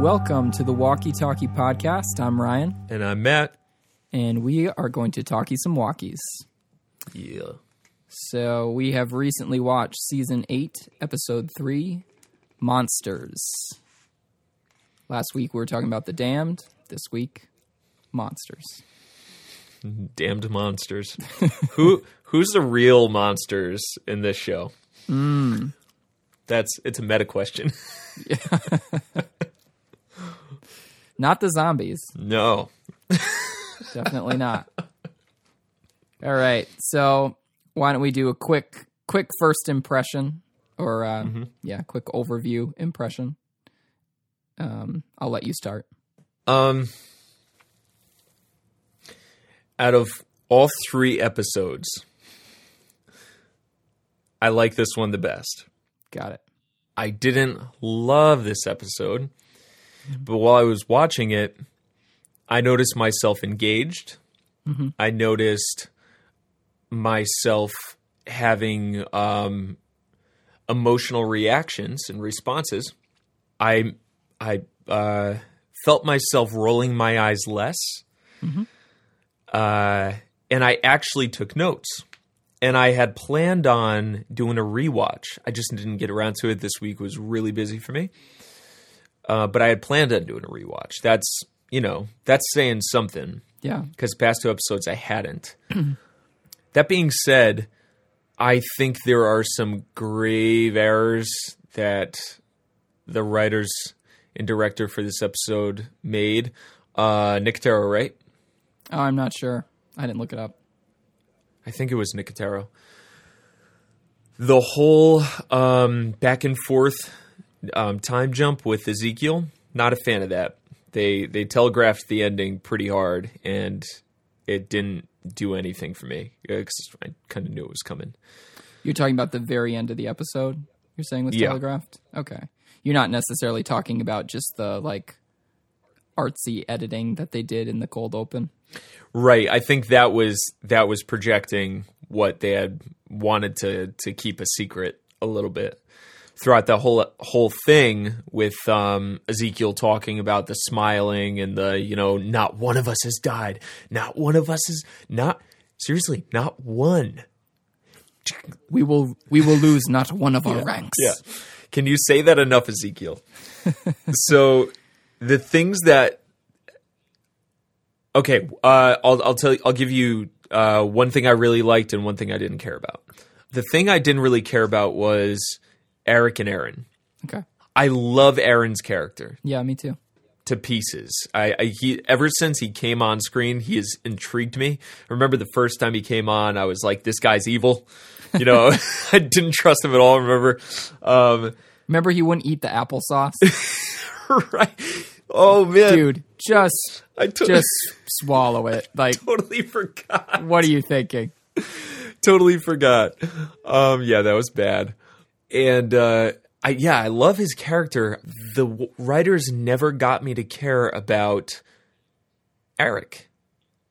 Welcome to the Walkie Talkie Podcast. I'm Ryan, And I'm Matt. and we are going to talkie some walkies. Yeah. So, we have recently watched season 8, episode 3, Monsters. Last week we were talking about The Damned. This week, Monsters. Damned monsters. Who who's the real monsters in this show? That's it's a meta question. Not the zombies. no. Definitely not. All right. So, why don't we do a quick quick first impression or uh, yeah, quick overview impression. Um, I'll let you start. Um out of all three episodes, I like this one the best. Got it. I didn't love this episode, but while I was watching it, I noticed myself engaged. I noticed myself having um, emotional reactions and responses. I I uh, felt myself rolling my eyes less, uh, and I actually took notes and I had planned on doing a rewatch. I just didn't get around to it. This week was really busy for me. Uh, but I had planned on doing a rewatch. That's you know that's saying something Yeah. because past two episodes I hadn't. that being said, I think there are some grave errors that the writers and director for this episode made. Uh, Nicotero, right? Oh, I'm not sure. I didn't look it up. I think it was Nicotero. The whole um, back and forth um, time jump with Ezekiel, not a fan of that. They they telegraphed the ending pretty hard, and it didn't do anything for me because I kind of knew it was coming. You're talking about the very end of the episode. You're saying was Yeah. telegraphed. Okay. You're not necessarily talking about just the like artsy editing that they did in the cold open. Right. I think that was that was projecting what they had wanted to to keep a secret a little bit throughout the whole whole thing with um, Ezekiel talking about the smiling and the you know not one of us has died, not one of us is not seriously not one. We will we will lose not one of our ranks. Yeah. Can you say that enough, Ezekiel? so the things that okay, uh, I'll I'll tell you, I'll give you uh, one thing I really liked and one thing I didn't care about. The thing I didn't really care about was Eric and Aaron. Okay. I love Aaron's character Yeah, me too. to pieces. I, I he ever since he came on screen, he has intrigued me. I remember the first time he came on, I was like, "This guy's evil." You know, I didn't trust him at all. Remember, um, Remember he wouldn't eat the applesauce? right? Oh man, Dude, just I to- just swallow it. Like totally forgot. what are you thinking? Totally forgot. Um, yeah, that was bad. And uh, I yeah, I love his character. The w- writers never got me to care about Eric,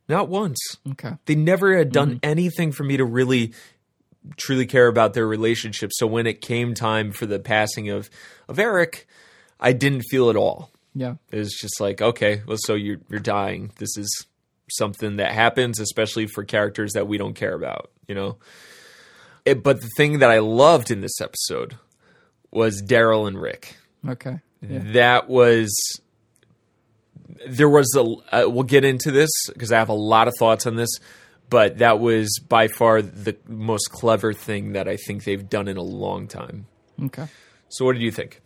not once. Okay. They never had done anything for me to really truly care about their relationship. So when it came time for the passing of of Eric, I didn't feel at all. Yeah. It was just like, okay, well, so you're you're dying. This is something that happens, especially for characters that we don't care about, you know. It, but the thing that I loved in this episode was Daryl and Rick. Okay. Yeah. That was there was a. Uh, we'll get into this because I have a lot of thoughts on this, but that was by far the most clever thing that I think they've done in a long time. Okay. So, what did you think?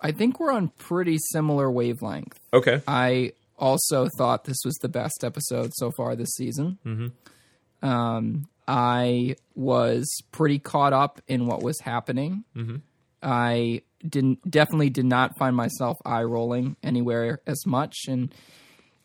I think we're on pretty similar wavelength. Okay. I also thought this was the best episode so far this season. Mm-hmm. Um, I was pretty caught up in what was happening. Mm-hmm. I didn't definitely did not find myself eye rolling anywhere as much. And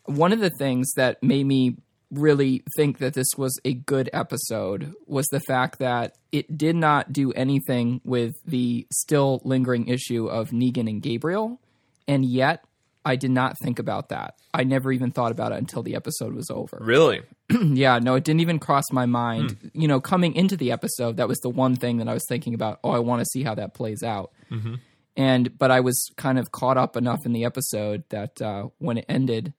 one of the things that made me really think that this was a good episode was the fact that it did not do anything with the still lingering issue of Negan and Gabriel and yet I did not think about that. I never even thought about it until the episode was over. Really? yeah, no, it didn't even cross my mind. Hmm. You know, coming into the episode, that was the one thing that I was thinking about. Oh, I want to see how that plays out. Mm-hmm. And but I was kind of caught up enough in the episode that uh, when it ended,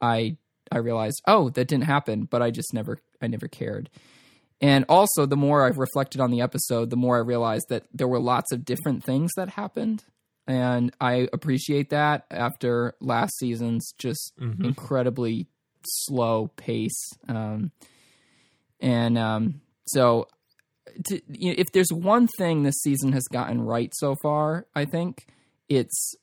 I I realized, oh, that didn't happen. But I just never I never cared. And also, the more I've reflected on the episode, the more I realized that there were lots of different things that happened. And I appreciate that after last season's just incredibly slow pace. Um, and um, so, to, you know, if there's one thing this season has gotten right so far, I think it's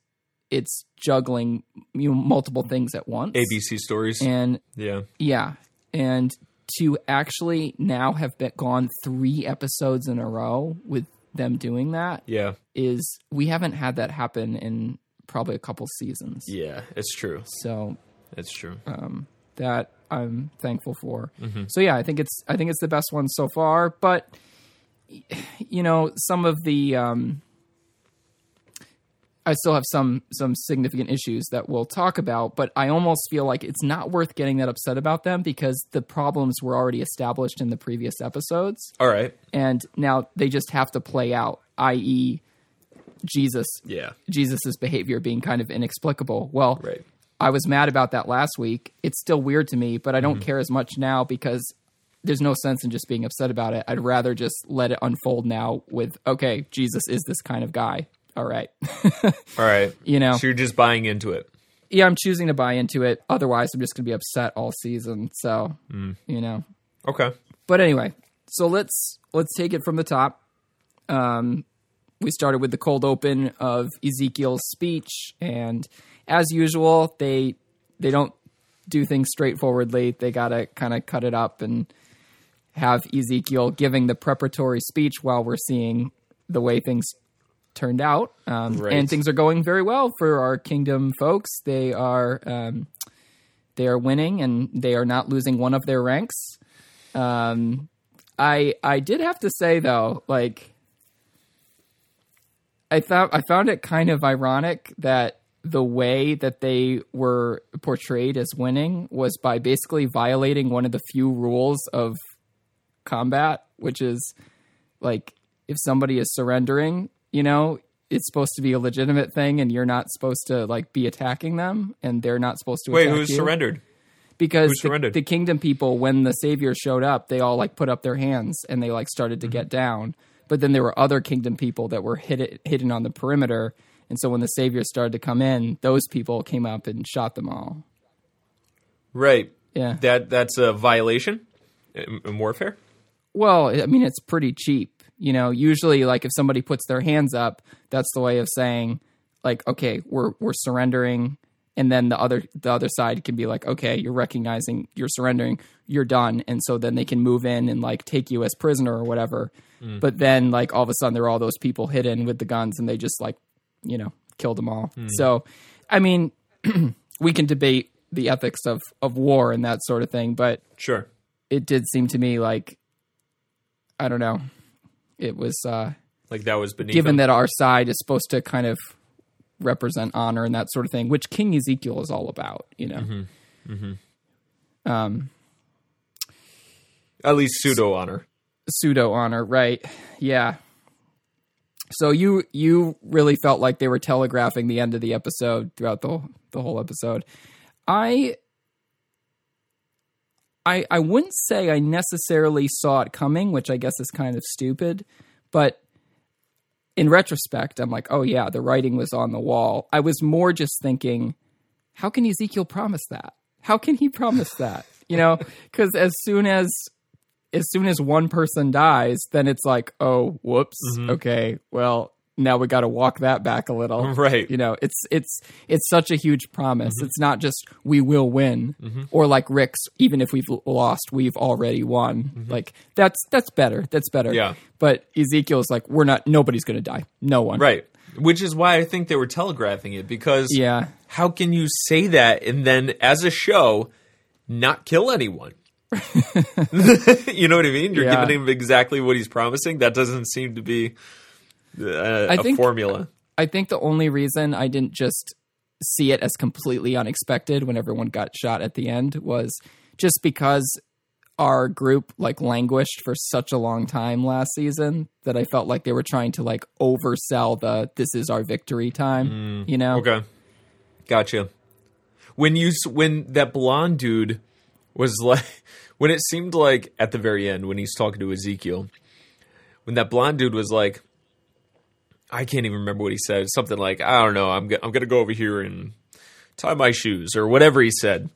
it's juggling you know, multiple things at once. ABC stories. And yeah. yeah, and to actually now have been gone three episodes in a row with them doing that Yeah. is we haven't had that happen in probably a couple seasons. Yeah. It's true. So It's true. Um that I'm thankful for. So yeah, I think it's I think it's the best one so far. But you know, some of the um, I still have some some significant issues that we'll talk about. But I almost feel like it's not worth getting that upset about them because the problems were already established in the previous episodes, All right. and now they just have to play out. I.e., Jesus Yeah. Jesus's behavior being kind of inexplicable. Well, Right. I was mad about that last week. It's still weird to me, but I don't mm-hmm. care as much now because there's no sense in just being upset about it. I'd rather just let it unfold now with, okay, Jesus is this kind of guy. All right. All right. you know, So you're just buying into it. yeah, I'm choosing to buy into it. Otherwise, I'm just going to be upset all season. So, you know, Okay. but anyway, so let's let's take it from the top. Um, we started with the cold open of Ezekiel's speech, and as usual, they they don't do things straightforwardly. They gotta kind of cut it up and have Ezekiel giving the preparatory speech while we're seeing the way things turned out. Um, Right. And things are going very well for our kingdom folks. They are um, they are winning, and they are not losing one of their ranks. Um, I I did have to say though, like I thought I found it kind of ironic that the way that they were portrayed as winning was by basically violating one of the few rules of combat, which is like if somebody is surrendering, you know, it's supposed to be a legitimate thing and you're not supposed to like be attacking them and they're not supposed to Wait, attack who's you surrendered? because Who the, surrendered? the kingdom people when the savior showed up they all like put up their hands and they like started Mm-hmm. to get down but then there were other kingdom people that were hid, hidden on the perimeter and so when the savior started to come in those people came up and shot them all Right. yeah That that's a violation in, in warfare. well i mean it's pretty cheap you know usually like if somebody puts their hands up that's the way of saying like okay we're we're surrendering. And then the other the other side can be like okay you're recognizing you're surrendering you're done. And so then they can move in and like take you as prisoner or whatever. Mm. But then like all of a sudden there are all those people hidden with the guns and they just like you know killed them all. Hmm. So i mean we can debate the ethics of of war and that sort of thing but Sure. it did seem to me like I don't know. It was uh Like that was beneath. given that our side is supposed to kind of represent honor and that sort of thing, which King Ezekiel is all about, you know. Um at least pseudo honor. pseudo honor, right? Yeah. So you you really felt like they were telegraphing the end of the episode throughout the the whole episode. I I I wouldn't say I necessarily saw it coming, which I guess is kind of stupid, but in retrospect, I'm like, oh yeah, the writing was on the wall. I was more just thinking, how can Ezekiel promise that? How can he promise that? You know, because as soon as as soon as one person dies, then it's like, oh, whoops, mm-hmm. okay, well, now we got to walk that back a little, Right. You know, it's it's it's such a huge promise. Mm-hmm. It's not just we will win, mm-hmm. or like Rick's, even if we've lost, we've already won. Mm-hmm. Like that's that's better. That's better. Yeah. But Ezekiel's like, we're not. Nobody's going to die. No one. Right. Which is why I think they were telegraphing it because Yeah. how can you say that and then as a show not kill anyone? you know what I mean? You're Yeah. giving him exactly what he's promising. That doesn't seem to be uh, a think- formula. I think the only reason I didn't just see it as completely unexpected when everyone got shot at the end was just because our group like languished for such a long time last season that I felt like they were trying to like oversell the this is our victory time, you know? Okay, gotcha. When you when that blonde dude was like, when it seemed like at the very end when he's talking to Ezekiel, when that blonde dude was like, I can't even remember what he said. Something like, I don't know, I'm go- I'm gonna go over here and tie my shoes or whatever he said.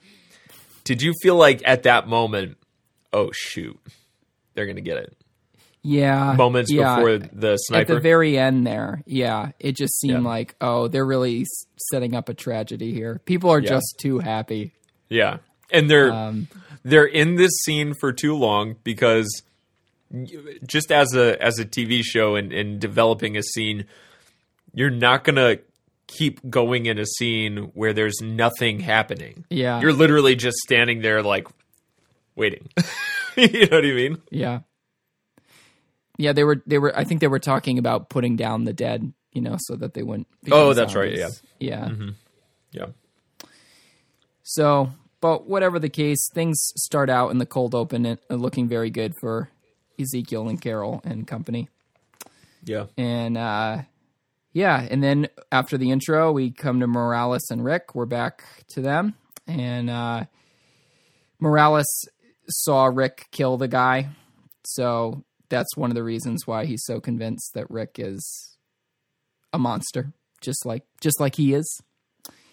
Did you feel like at that moment, oh shoot, they're gonna get it? Yeah. Moments yeah. before the sniper? at the very end there yeah it just seemed Yeah. like oh they're really setting up a tragedy here people are Yeah. just too happy Yeah, and they're um, they're in this scene for too long because just as a as a TV show and, and developing a scene, you're not gonna keep going in a scene where there's nothing happening. Yeah. you're literally just standing there like waiting. you know what I mean? yeah yeah they were they were i think they were talking about putting down the dead you know so that they wouldn't Oh, that's right, Yeah. yeah mm-hmm. Yeah, so but whatever the case things start out in the cold open and looking very good for ezekiel and carol and company yeah, And uh, yeah, and then after the intro, we come to Morales and Rick. We're back to them, and uh, Morales saw Rick kill the guy, so that's one of the reasons why he's so convinced that Rick is a monster, just like just like he is.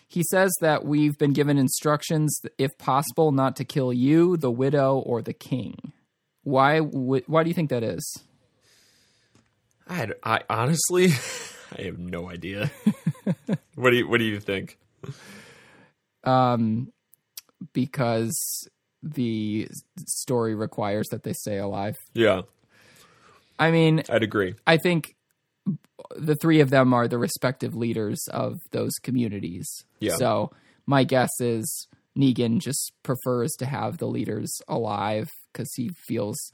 He says that we've been given instructions, if possible, not to kill you, the widow, or the king. Why? would why do you think that is? I, I honestly, I have no idea. what do you What do you think? um, because the story requires that they stay alive. Yeah, I mean, I'd agree. I think the three of them are the respective leaders of those communities. Yeah. So my guess is Negan just prefers to have the leaders alive because he feels,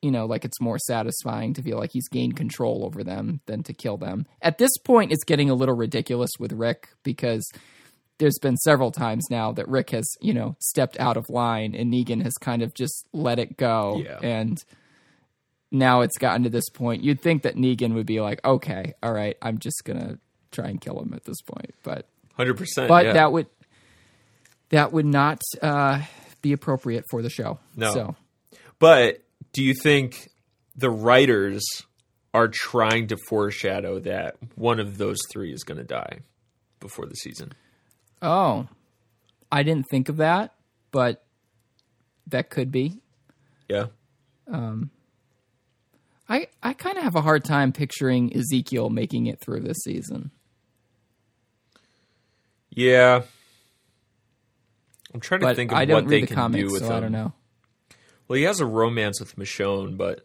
you know, like it's more satisfying to feel like he's gained control over them than to kill them. At this point, it's getting a little ridiculous with Rick because there's been several times now that Rick has, you know, stepped out of line and Negan has kind of just let it go. Yeah. And now it's gotten to this point. You'd think that Negan would be like, okay, all right, I'm just going to try and kill him at this point. But Hundred percent. but yeah. that would that would not uh, be appropriate for the show. No. So But do you think the writers are trying to foreshadow that one of those three is going to die before the season? oh, I didn't think of that, but that could be. Yeah. Um, I I kind of have a hard time picturing Ezekiel making it through this season. Yeah. I'm trying to But think of I don't what they the can comics, do with so him. I don't know. Well, he has a romance with Michonne, but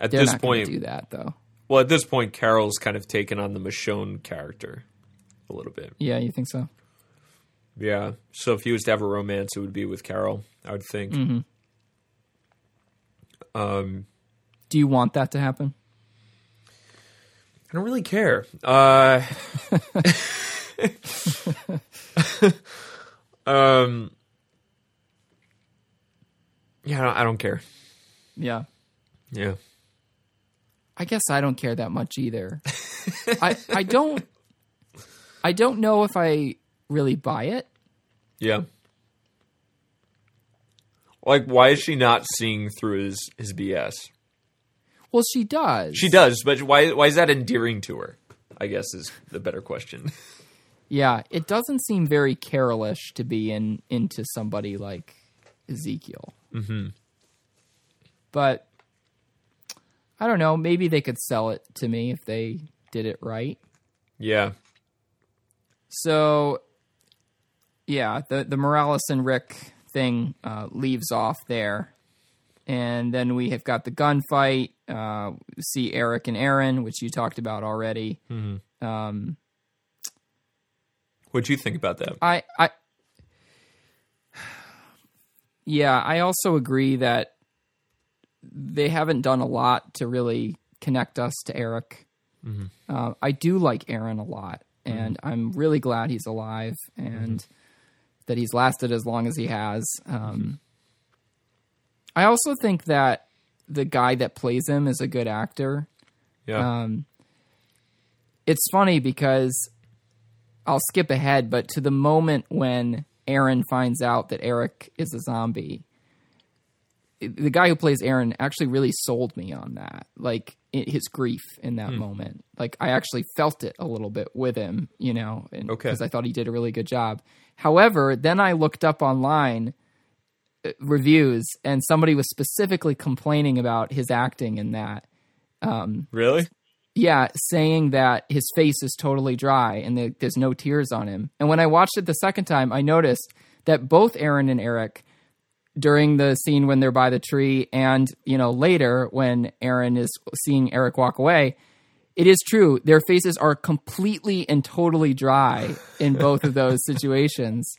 at They're this not point, do that though. well, at this point, Carol's kind of taken on the Michonne character a little bit. Yeah, you think so? Yeah. So if he was to have a romance, it would be with Carol, I would think. Mm-hmm. Um, Do you want that to happen? I don't really care. Uh, um, yeah, I don't, I don't care. Yeah. Yeah. I guess I don't care that much either. I I don't I don't know if I really buy it. Yeah. Like, why is she not seeing through his, his BS? Well, she does. She does, but why why is that endearing to her? I guess is the better question. Yeah, it doesn't seem very Carolish to be in into somebody like Ezekiel. Mm-hmm. But I don't know. Maybe they could sell it to me if they did it right. yeah. So, yeah, the the Morales and Rick thing uh, leaves off there, and then we have got the gunfight. Uh, see Eric and Aaron, which you talked about already. Um, What'd you think about that? I, I, yeah, I also agree that they haven't done a lot to really connect us to Eric. Uh, I do like Aaron a lot, and I'm really glad he's alive and that he's lasted as long as he has. Um, I also think that the guy that plays him is a good actor. Yeah. Um, it's funny because I'll skip ahead, but to the moment when Aaron finds out that Eric is a zombie, the guy who plays Aaron actually really sold me on that. Like his grief in that moment. Like I actually felt it a little bit with him, you know, Okay. because I thought he did a really good job. However, then I looked up online uh, reviews and somebody was specifically complaining about his acting in that. really? Yeah, saying that his face is totally dry and that there's no tears on him. And when I watched it the second time, I noticed that both Aaron and Eric, during the scene when they're by the tree, and you know later when Aaron is seeing Eric walk away, it is true their faces are completely and totally dry in both of those situations.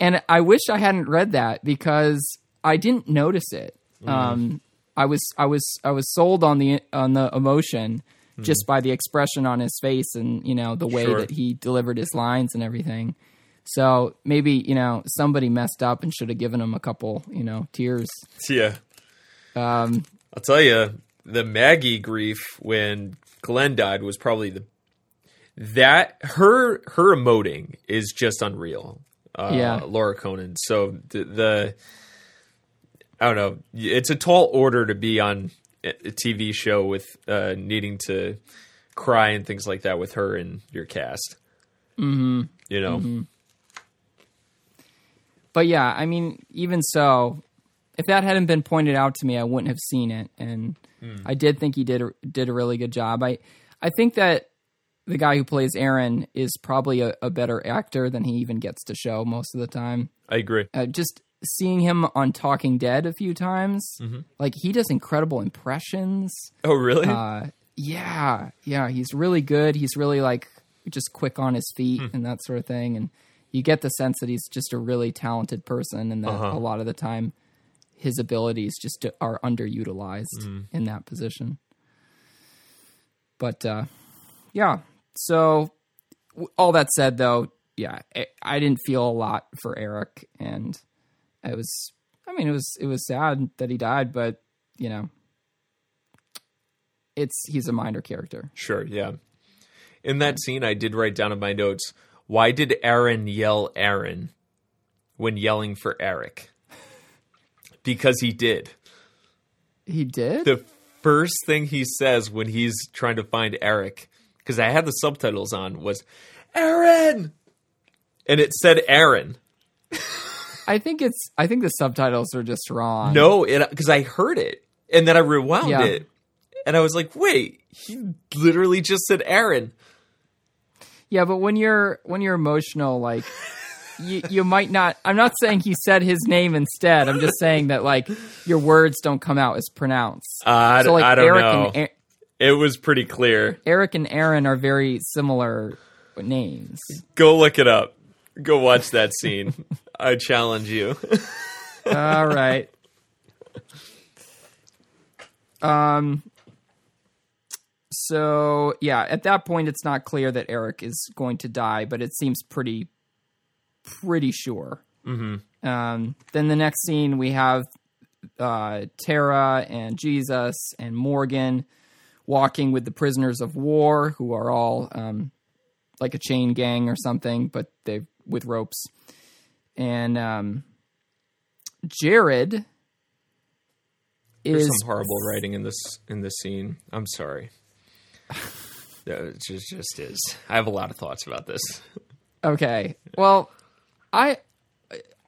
And I wish I hadn't read that because I didn't notice it. Um, I was I was I was sold on the on the emotion just by the expression on his face and you know the way Sure. that he delivered his lines and everything. So maybe you know somebody messed up and should have given him a couple you know tears. Yeah. Um, I'll tell you, the Maggie grief when Glenn died was probably the that her her emoting is just unreal. Uh, Yeah. Lauren Cohan. So the, the I don't know. It's a tall order to be on TV show with uh, needing to cry and things like that with her and your cast. Mm-hmm. You know, but yeah, I mean, even so, if that hadn't been pointed out to me, I wouldn't have seen it. And I did think he did a, did a really good job. I I think that the guy who plays Aaron is probably a, a better actor than he even gets to show most of the time. I agree. Uh, just seeing him on Talking Dead a few times, like he does incredible impressions. Oh, really? Uh, yeah, yeah, he's really good. He's really like just quick on his feet Hmm. and that sort of thing. And you get the sense that he's just a really talented person, and that Uh-huh. a lot of the time his abilities just are underutilized Hmm. in that position. But uh, yeah, so all that said, though, yeah, I, I didn't feel a lot for Eric, and it was. I mean, it was it was sad that he died, but you know, it's he's a minor character. Sure, yeah. In that scene, I did write down in my notes why did Aaron yell Aaron when yelling for Eric? Because he did. He did. The first thing he says when he's trying to find Eric, because I had the subtitles on, was Aaron! And it said Aaron. I think it's. I think the subtitles are just wrong. No, because I heard it. And then I rewound Yeah. it. And I was like, wait, he literally just said Aaron. Yeah, but when you're when you're emotional, like you you might not. I'm not saying he said his name instead. I'm just saying that like your words don't come out as pronounced. I, so like I don't Eric know. and it was pretty clear. Eric and Aaron are very similar names. Go look it up. Go watch that scene. I challenge you. All right. Um. So yeah, at that point, it's not clear that Eric is going to die, but it seems pretty, pretty sure. Mm-hmm. Um. Then the next scene, we have uh, Tara and Jesus and Morgan walking with the prisoners of war, who are all um, like a chain gang or something, but they with ropes. And um, Jared There's is some horrible writing in this in this scene. I'm sorry. It just just is. I have a lot of thoughts about this. okay. Well, I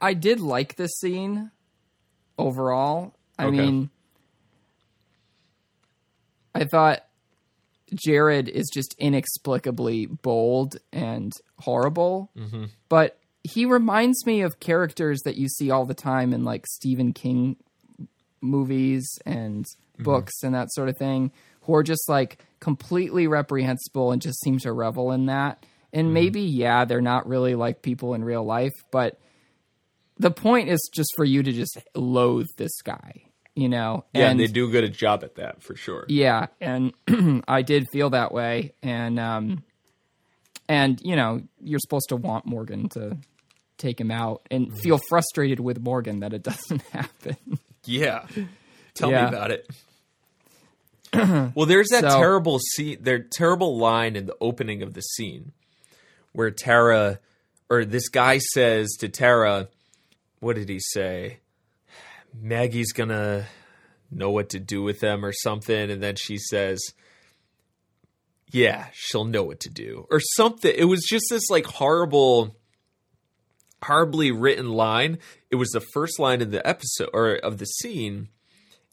I did like this scene overall. I Okay. mean, I thought Jared is just inexplicably bold and horrible, but he reminds me of characters that you see all the time in like Stephen King movies and books and that sort of thing, who are just like completely reprehensible and just seem to revel in that. And maybe, yeah, they're not really like people in real life, but the point is just for you to just loathe this guy, you know? Yeah, and they do a good job at that for sure. yeah, and I did feel that way, and um, and you know you're supposed to want Morgan to take him out and feel frustrated with Morgan that it doesn't happen. Yeah. Tell Yeah. me about it. well, there's that So- terrible scene, there terrible line in the opening of the scene where Tara or this guy says to Tara, what did he say? Maggie's gonna know what to do with them or something, and then she says, Yeah, she'll know what to do. Or something. It was just this like horrible horribly written line. It was the first line in the episode or of the scene.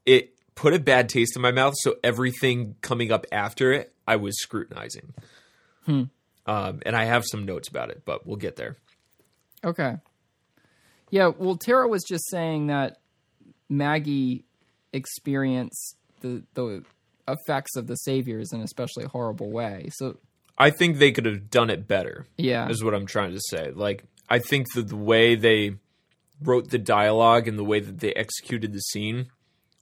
It put a bad taste in my mouth, so everything coming up after it, I was scrutinizing. Um, and I have some notes about it, but we'll get there. Okay. Yeah, well, Tara was just saying that Maggie experienced the the effects of the saviors in an especially horrible way. So I think they could have done it better. yeah, Is what I'm trying to say. Like I think that the way they wrote the dialogue and the way that they executed the scene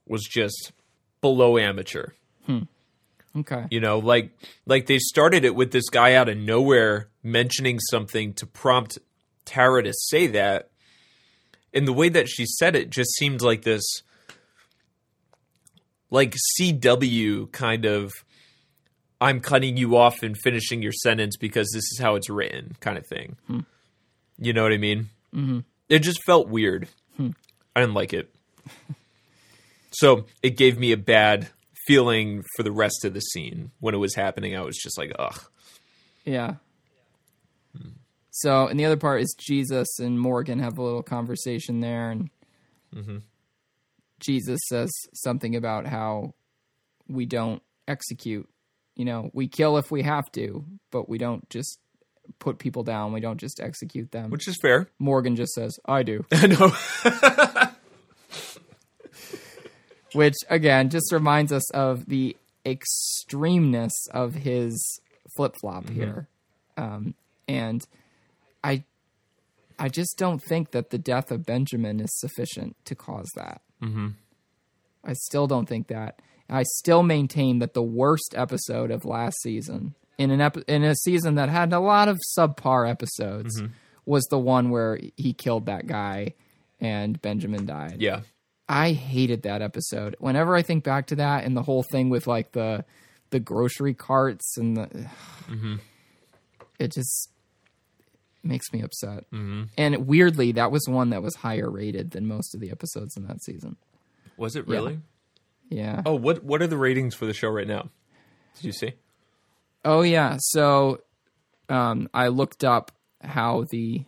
was just below amateur. Hmm. okay, You know, like like they started it with this guy out of nowhere mentioning something to prompt Tara to say that. And the way that she said it just seemed like this like CW kind of I'm cutting you off and finishing your sentence because this is how it's written kind of thing. Hmm. You know what I mean? Mm-hmm. It just felt weird. Hmm. I didn't like it. so it gave me a bad feeling for the rest of the scene when it was happening. I was just like, ugh. yeah. Hmm. So, and the other part is Jesus and Morgan have a little conversation there, and mm-hmm. Jesus says something about how we don't execute. You know, we kill if we have to, but we don't just put people down. We don't just execute them. Which is fair. Morgan just says, "I do." I know. which again just reminds us of the extremeness of his flip flop here, um, and I, I just don't think that the death of Benjamin is sufficient to cause that. Mm-hmm. I still don't think that. I still maintain that the worst episode of last season, in an ep- in a season that had a lot of subpar episodes, was the one where he killed that guy and Benjamin died. yeah. I hated that episode. Whenever I think back to that and the whole thing with like the the grocery carts and the it just makes me upset. Mm-hmm. And weirdly, that was one that was higher rated than most of the episodes in that season. Was it really? Yeah. Oh, what what are the ratings for the show right now? Did you see? Oh yeah. So um, I looked up how the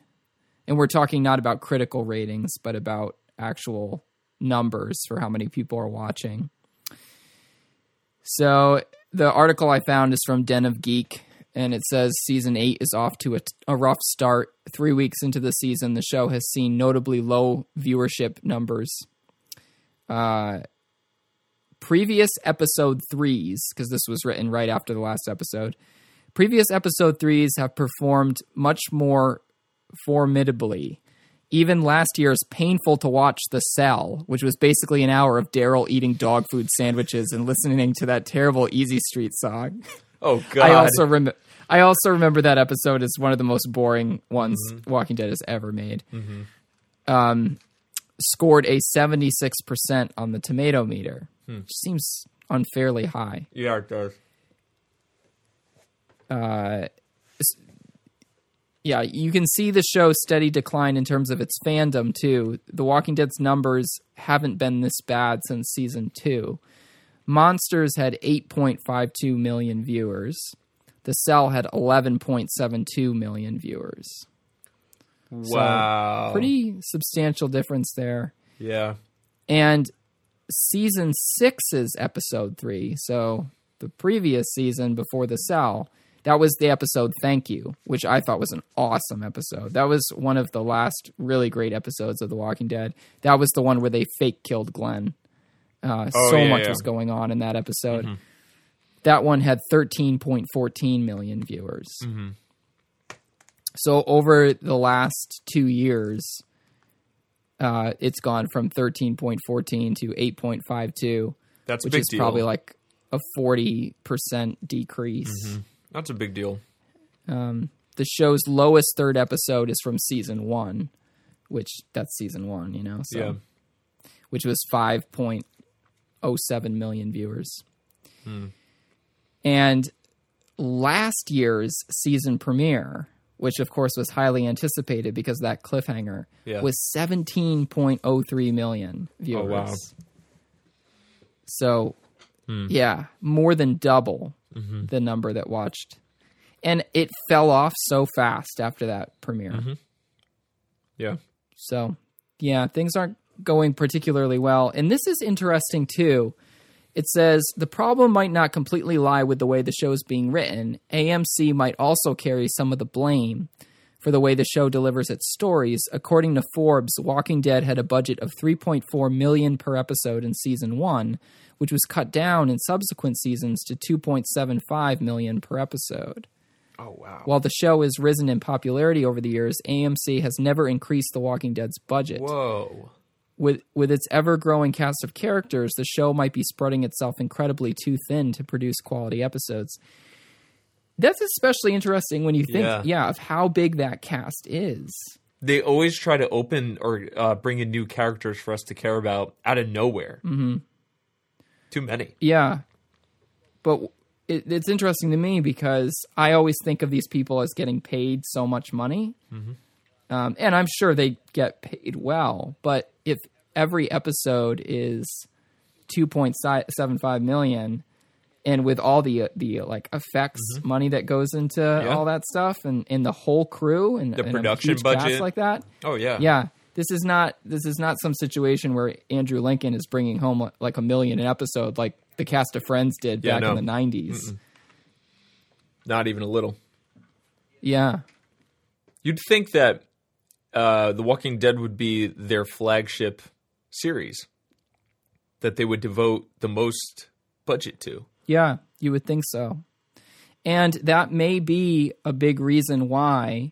and we're talking not about critical ratings, but about actual numbers for how many people are watching. So the article I found is from Den of Geek, and it says season eight is off to a, a rough start. Three weeks into the season, the show has seen notably low viewership numbers. Uh, previous episode threes, because this was written right after the last episode, previous episode threes have performed much more formidably. Even last year's painful to watch The Cell, which was basically an hour of Daryl eating dog food sandwiches and listening to that terrible Easy Street song. Oh God. I also rem- I also remember that episode as one of the most boring ones mm-hmm. Walking Dead has ever made. Mm-hmm. Um, scored a seventy six percent on the tomato meter, hmm. which seems unfairly high. yeah, it does. Uh, yeah, you can see the show's steady decline in terms of its fandom too. The Walking Dead's numbers haven't been this bad since season two. Monsters had 8.52 million viewers. The Cell had 11.72 million viewers. Wow. Pretty substantial difference there. Yeah. And season six's episode three, so the previous season before the cell, that was the episode Thank You, which I thought was an awesome episode. That was one of the last really great episodes of The Walking Dead. That was the one where they fake killed Glenn. Uh, Oh, so yeah, much yeah. was going on in that episode. That one had 13.14 million viewers. So over the last two years, uh, it's gone from 13.14 to 8.52, That's a which big is deal. probably like a 40% decrease. That's a big deal. Um, the show's lowest third episode is from season one, which that's season one, you know. So, Yeah. which was five point oh seven million viewers. Hmm. And last year's season premiere, which of course was highly anticipated because of that cliffhanger, Yeah. was seventeen point oh three million viewers. Oh, wow. So, hmm. yeah, more than double mm-hmm. the number that watched. And it fell off so fast after that premiere. Mm-hmm. Yeah. So, yeah, things aren't going particularly well. And this is interesting too. It says the problem might not completely lie with the way the show is being written. AMC might also carry some of the blame for the way the show delivers its stories. According to Forbes, Walking Dead had a budget of 3.4 million per episode in season 1, which was cut down in subsequent seasons to 2.75 million per episode. Oh wow. While the show has risen in popularity over the years, AMC has never increased The Walking Dead's budget. Whoa. With with its ever-growing cast of characters, the show might be spreading itself incredibly too thin to produce quality episodes. That's especially interesting when you think, Yeah. yeah, of how big that cast is. They always try to open or uh, bring in new characters for us to care about out of nowhere. Mm-hmm. Too many. Yeah, but it, it's interesting to me because I always think of these people as getting paid so much money, um, and I'm sure they get paid well. But if every episode is two point seven five million, and with all the the like effects mm-hmm. money that goes into all that stuff, and, and the whole crew and The and production budget. like that, Oh yeah. yeah this is not this is not some situation where andrew lincoln is bringing home like a million an episode like the cast of friends did Yeah, back no. in the 90s Not even a little. yeah You'd think that uh, The Walking Dead would be their flagship series that they would devote the most budget to. yeah you would think so and that may be a big reason why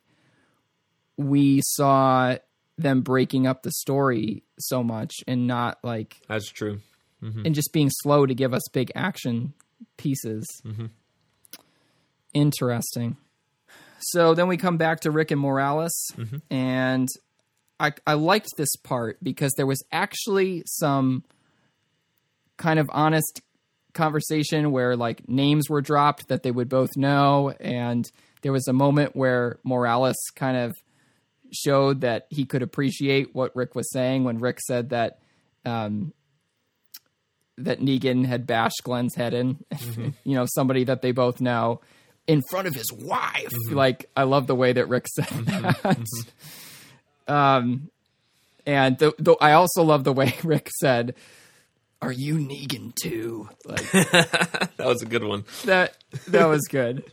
we saw them breaking up the story so much and not like That's true. and just being slow to give us big action pieces. Interesting. So then we come back to Rick and Morales, and I I liked this part because there was actually some kind of honest conversation where like names were dropped that they would both know, and there was a moment where Morales kind of showed that he could appreciate what Rick was saying when Rick said that um, that Negan had bashed Glenn's head in, you know, somebody that they both know in front of his wife. Like, I love the way that Rick said that. um, and the, the, I also love the way Rick said, "Are you Negan too?" Like That was a good one. that. That was good.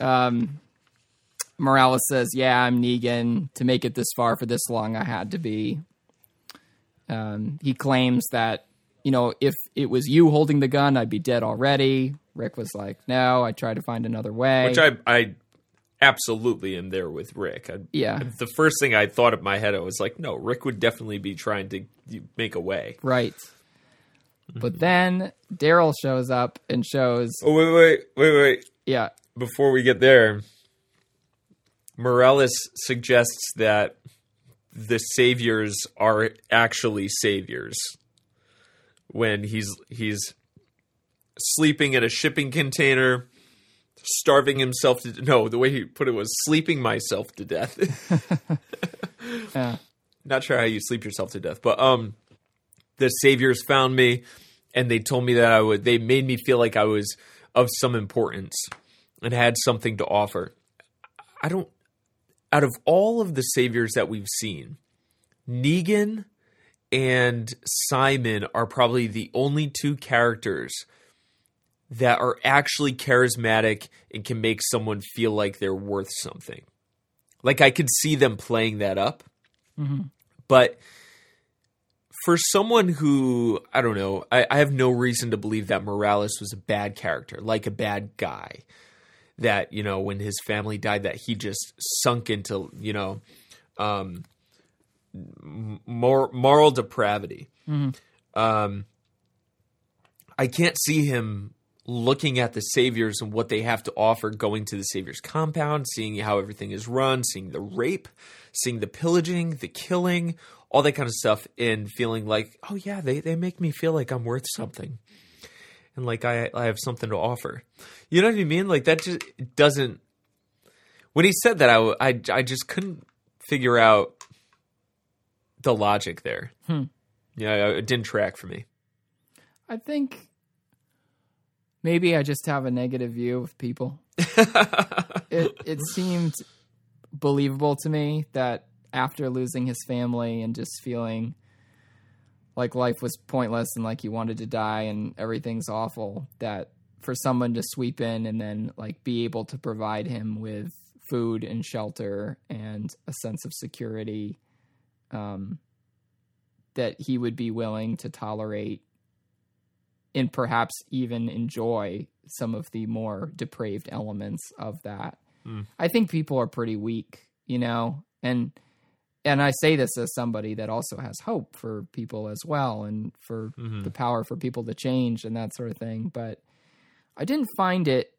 Um, Morales says, "Yeah, I'm Negan. To make it this far for this long, I had to be." Um, he claims that you know if it was you holding the gun, I'd be dead already. Rick was like, "No, I tried to find another way." Which I I absolutely am there with Rick. I, Yeah. The first thing I thought in my head, I was like, no, Rick would definitely be trying to make a way. right. But then Daryl shows up and shows, Oh wait, wait, wait, wait. yeah, Before we get there, Morales suggests that the saviors are actually saviors when he's he's sleeping in a shipping container starving himself to no the way he put it was sleeping myself to death yeah, not sure how you sleep yourself to death, but um, the saviors found me, and they told me that I would. They made me feel like I was of some importance and had something to offer. I don't. Out of all of the saviors that we've seen, Negan and Simon are probably the only two characters that are actually charismatic and can make someone feel like they're worth something. Like I could see them playing that up. But for someone who, I don't know, I, I have no reason to believe that Morales was a bad character, like a bad guy. That, you know, when his family died, that he just sunk into, you know, um, mor- moral depravity. Um, I can't see him looking at the saviors and what they have to offer, going to the saviors compound, seeing how everything is run, seeing the rape, seeing the pillaging, the killing, all that kind of stuff, and feeling like, oh yeah, they, they make me feel like I'm worth something. And like I I have something to offer. You know what I mean? Like that just doesn't when he said that I, I, I just couldn't figure out the logic there. Hmm. Yeah, it didn't track for me. I think maybe I just have a negative view of people. it it seemed believable to me that after losing his family and just feeling like life was pointless and like he wanted to die and everything's awful that for someone to sweep in and then like be able to provide him with food and shelter and a sense of security um, that he would be willing to tolerate and perhaps even enjoy some of the more depraved elements of that. Mm. I think people are pretty weak, you know, and and I say this as somebody that also has hope for people as well and for Mm-hmm. the power for people to change and that sort of thing, but I didn't find it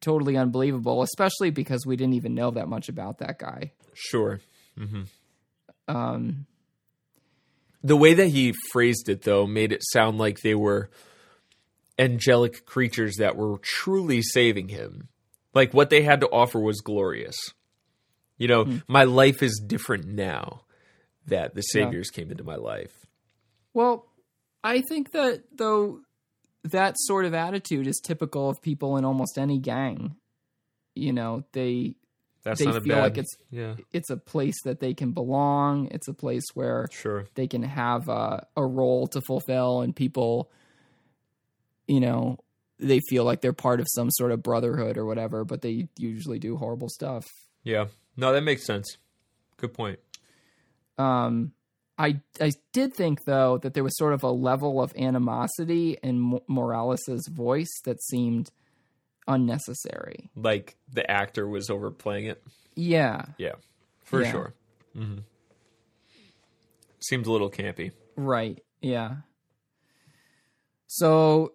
totally unbelievable, especially because we didn't even know that much about that guy. Sure. Um, The way that he phrased it, though, made it sound like they were angelic creatures that were truly saving him. Like what they had to offer was glorious. You know, my life is different now that the saviors came into my life. Well, I think that though that sort of attitude is typical of people in almost any gang. You know, they That's they not a feel bad. like it's yeah, it's a place that they can belong. It's a place where sure. they can have a, a role to fulfill, and people, you know, they feel like they're part of some sort of brotherhood or whatever. But they usually do horrible stuff. Yeah, no, that makes sense. Good point. Um, I I did think though that there was sort of a level of animosity in Mo- Morales's voice that seemed unnecessary. Like the actor was overplaying it. Yeah, Yeah, for Yeah. sure. hmm Seems a little campy. right. Yeah. So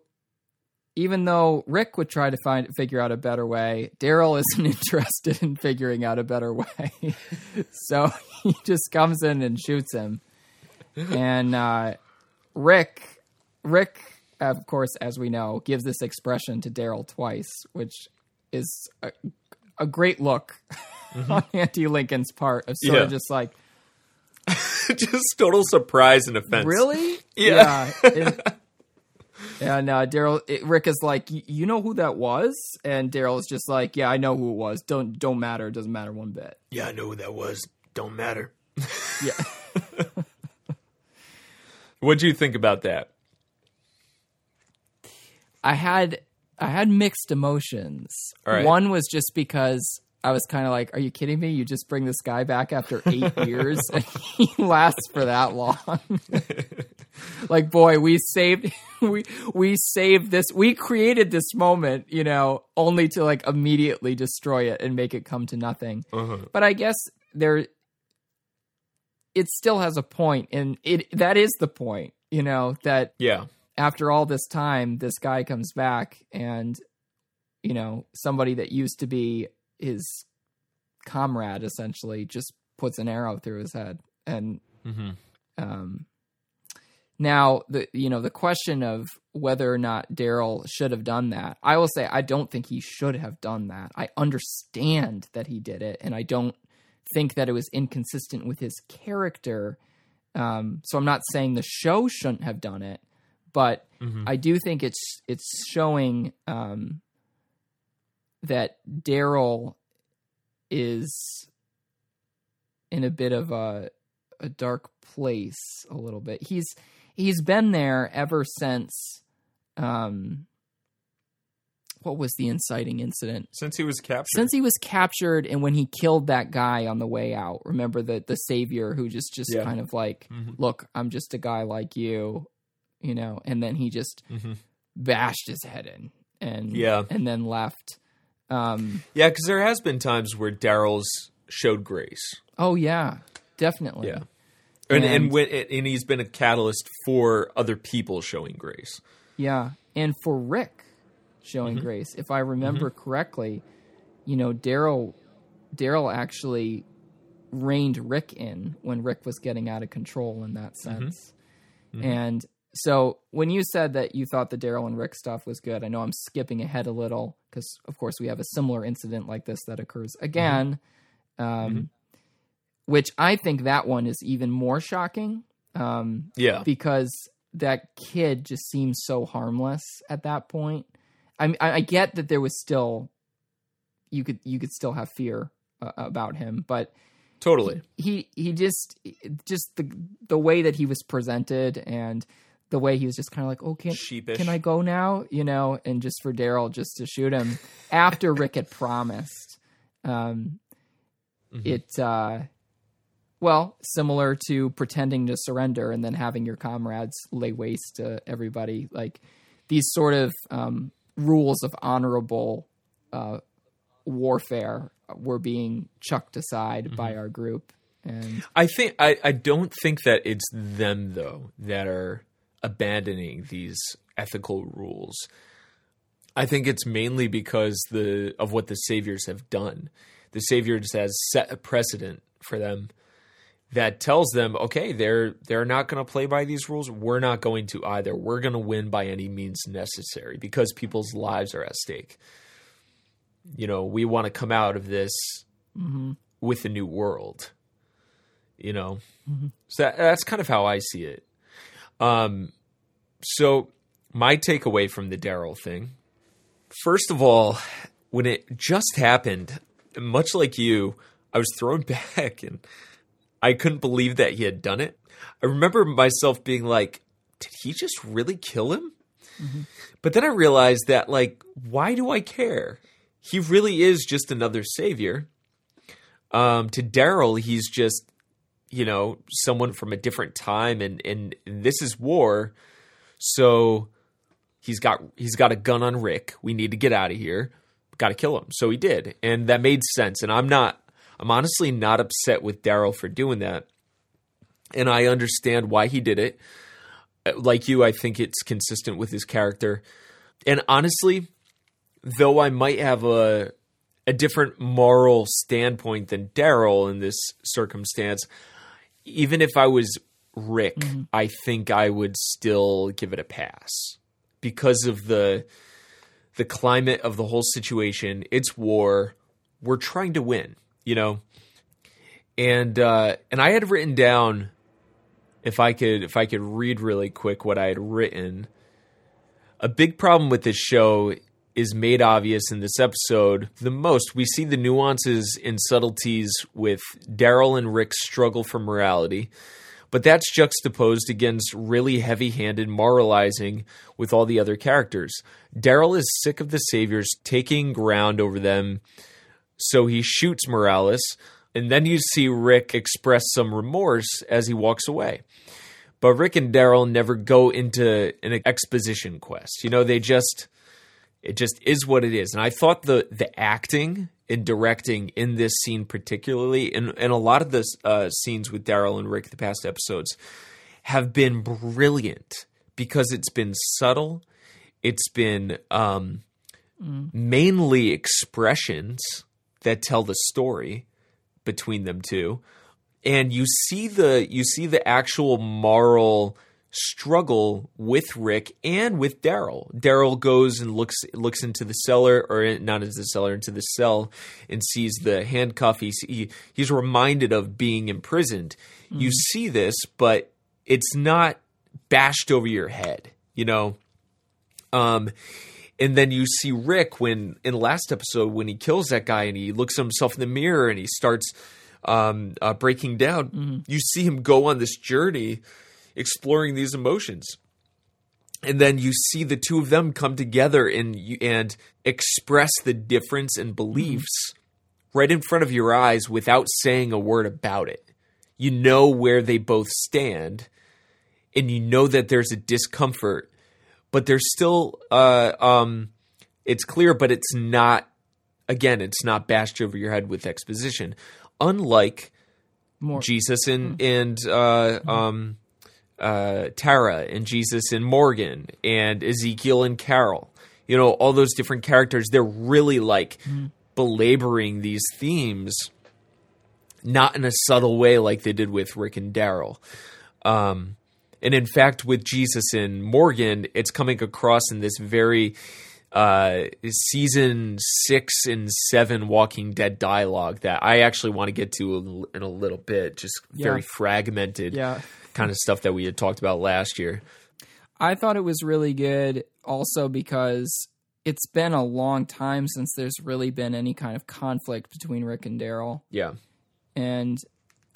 even though Rick would try to find figure out a better way, Daryl isn't interested in figuring out a better way. so he just comes in and shoots him. And uh, Rick, Rick, of course, as we know, gives this expression to Daryl twice, which is a, a great look on Andy Lincoln's part of sort Yeah. of just like, Just total surprise and offense. really? Yeah. Yeah. And- And uh, Daryl, Rick is like, "Y- you know who that was? And Daryl is just like, yeah, I know who it was. Don't don't matter. It doesn't matter one bit. Yeah, I know who that was. Don't matter. Yeah. What'd you think about that? I had I had mixed emotions. Right. One was just because I was kind of like, "Are you kidding me? You just bring this guy back after eight years, and he lasts for that long." like, boy, we saved we we saved this. We created this moment, you know, only to like immediately destroy it and make it come to nothing. Uh-huh. But I guess there, it still has a point, and it that is the point, you know, that Yeah. After all this time, this guy comes back and, you know, somebody that used to be his comrade essentially just puts an arrow through his head. And, Mhm. um, now the, you know, the question of whether or not Daryl should have done that, I will say, I don't think he should have done that. I understand that he did it and I don't think that it was inconsistent with his character. Um, so I'm not saying the show shouldn't have done it, but I do think it's it's showing um, that Daryl is in a bit of a a dark place a little bit. He's he's been there ever since um what was the inciting incident? Since he was captured. Since he was captured and when he killed that guy on the way out. Remember the the savior who just just Yeah. kind of like, Mhm. look, I'm just a guy like you, you know, and then he just Mhm. bashed his head in and Yeah. and then left. Um yeah, because there has been times where Daryl's showed grace. oh yeah, definitely. Yeah. And and, And- when, and he's been a catalyst for other people showing grace. Yeah. And for Rick, showing grace. If I remember correctly, you know, Daryl Daryl actually reined Rick in when Rick was getting out of control in that sense. And so when you said that you thought the Daryl and Rick stuff was good, I know I'm skipping ahead a little because, of course, we have a similar incident like this that occurs again, um, which I think that one is even more shocking um, Yeah. because that kid just seems so harmless at that point. I I I get that there was still you could you could still have fear uh, about him, but Totally. he he just just the the way that he was presented and the way he was just kind of like, oh, can, Sheepish. can I go now? You know, and just for Daryl just to shoot him after Rick had promised. Um, It, uh, well, similar to pretending to surrender and then having your comrades lay waste to everybody. Like these sort of um, rules of honorable uh, warfare were being chucked aside by our group. And I think I, I don't think that it's them though that are abandoning these ethical rules. I think it's mainly because the of what the saviors have done. The saviors has set a precedent for them that tells them, okay, they're they're not going to play by these rules. We're not going to either. We're going to win by any means necessary because people's lives are at stake. You know, we want to come out of this mm-hmm. with a new world. You know, mm-hmm. so that, that's kind of how I see it. Um, so my takeaway from the Daryl thing, first of all, when it just happened, much like you, I was thrown back and I couldn't believe that he had done it. I remember myself being like, did he just really kill him? But then I realized that, like, why do I care? He really is just another savior. Um, to Daryl, he's just, you know, someone from a different time, and, and this is war. So he's got he's got a gun on Rick. We need to get out of here. Got to kill him. So he did, and that made sense. And I'm not. I'm honestly not upset with Daryl for doing that, and I understand why he did it. Uh, like you, I think it's consistent with his character. And honestly, though I might have a a different moral standpoint than Daryl in this circumstance, even if I was Rick, I think I would still give it a pass because of the the climate of the whole situation. It's war. We're trying to win, you know. And uh, and I had written down if I could if I could read really quick what I had written. A big problem with this show is made obvious in this episode the most. We see the nuances and subtleties with Daryl and Rick's struggle for morality, but that's juxtaposed against really heavy handed moralizing with all the other characters. Daryl is sick of the Saviors taking ground over them, so he shoots Morales, and then you see Rick express some remorse as he walks away. But Rick and Daryl never go into an exposition quest. You know, they just it just is what it is. And I thought the the acting and directing in this scene particularly, and, and a lot of the uh, scenes with Daryl and Rick the past episodes have been brilliant because it's been subtle. It's been um, mainly expressions that tell the story between them two and you see the you see the actual moral struggle with Rick and with Daryl. Daryl goes and looks looks into the cellar or not into the cellar into the cell and sees the handcuff. He's he, he's reminded of being imprisoned. You see this, but it's not bashed over your head, you know. Um and then you see Rick when in the last episode when he kills that guy and he looks at himself in the mirror and he starts um, uh, breaking down. You see him go on this journey, exploring these emotions, and then you see the two of them come together and you, and express the difference in beliefs right in front of your eyes without saying a word about it. You know where they both stand, and you know that there's a discomfort, but there's still uh, um, it's clear, but it's not. Again, it's not bashed over your head with exposition unlike more Jesus and and uh, um, uh, Tara and Jesus and Morgan and Ezekiel and Carol you know, all those different characters, they're really like belaboring these themes, not in a subtle way like they did with Rick and Daryl. Um, and in fact, with Jesus and Morgan, it's coming across in this very uh, season six and seven Walking Dead dialogue that I actually want to get to in a little bit. Just very fragmented Yeah. Kind of stuff that we had talked about last year. I thought it was really good also because it's been a long time since there's really been any kind of conflict between Rick and Daryl. Yeah. And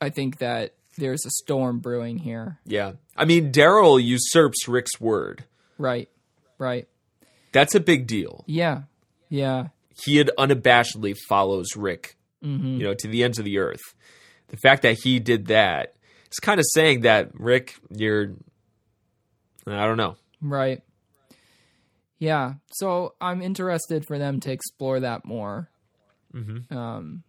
I think that there's a storm brewing here. Yeah. I mean, Daryl usurps Rick's word. Right. Right. That's a big deal. Yeah. Yeah. He had unabashedly follows Rick, Mm-hmm. you know, to the ends of the earth. The fact that he did that is kind of saying that Rick, you're, I don't know. Right. Yeah. So I'm interested for them to explore that more. Mm-hmm. Um,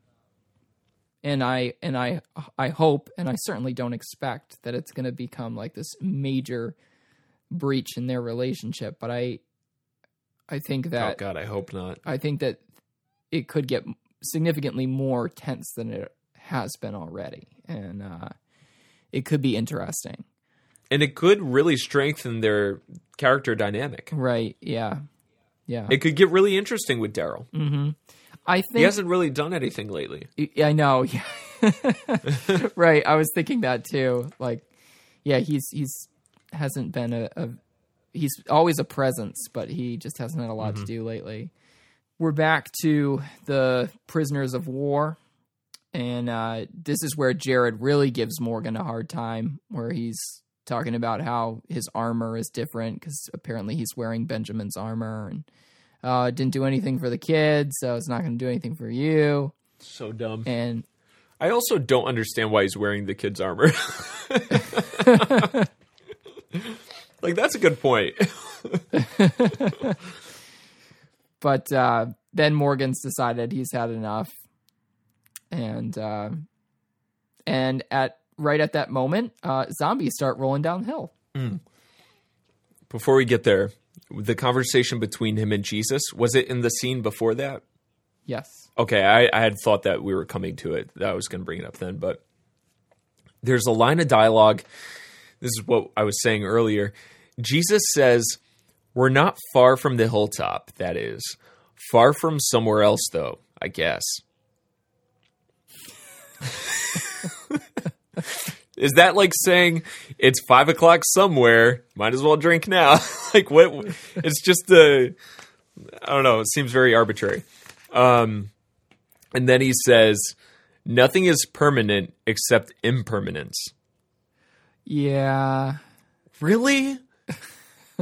and I and I I hope and I certainly don't expect that it's going to become like this major breach in their relationship. But I I think that Oh God, I hope not. I think that it could get significantly more tense than it has been already, and uh, it could be interesting. And it could really strengthen their character dynamic. Right? Yeah. Yeah. It could get really interesting with Daryl. Mm-hmm. I think He hasn't really done anything lately. Yeah, I know. Yeah. right. I was thinking that too. Like, yeah, he's he's hasn't been a, a he's always a presence, but he just hasn't had a lot to do lately. We're back to the prisoners of war, and uh, this is where Jared really gives Morgan a hard time, where he's talking about how his armor is different because apparently he's wearing Benjamin's armor and uh, didn't do anything for the kids, so it's not going to do anything for you. So dumb. And I also don't understand why he's wearing the kid's armor. like that's a good point. but uh, then Morgan's decided he's had enough, and uh, and at right at that moment, uh, zombies start rolling downhill. Before we get there, the conversation between him and Jesus was it in the scene before that? Yes. Okay, I, I had thought that we were coming to it. That I was going to bring it up then, but there's a line of dialogue. This is what I was saying earlier. Jesus says, "We're not far from the hilltop. That is, far from somewhere else, though. I guess." Is that like saying it's five o'clock somewhere? Might as well drink now. like what? It's just a. I don't know. It seems very arbitrary. Um, and then he says, "Nothing is permanent except impermanence." Yeah. Really?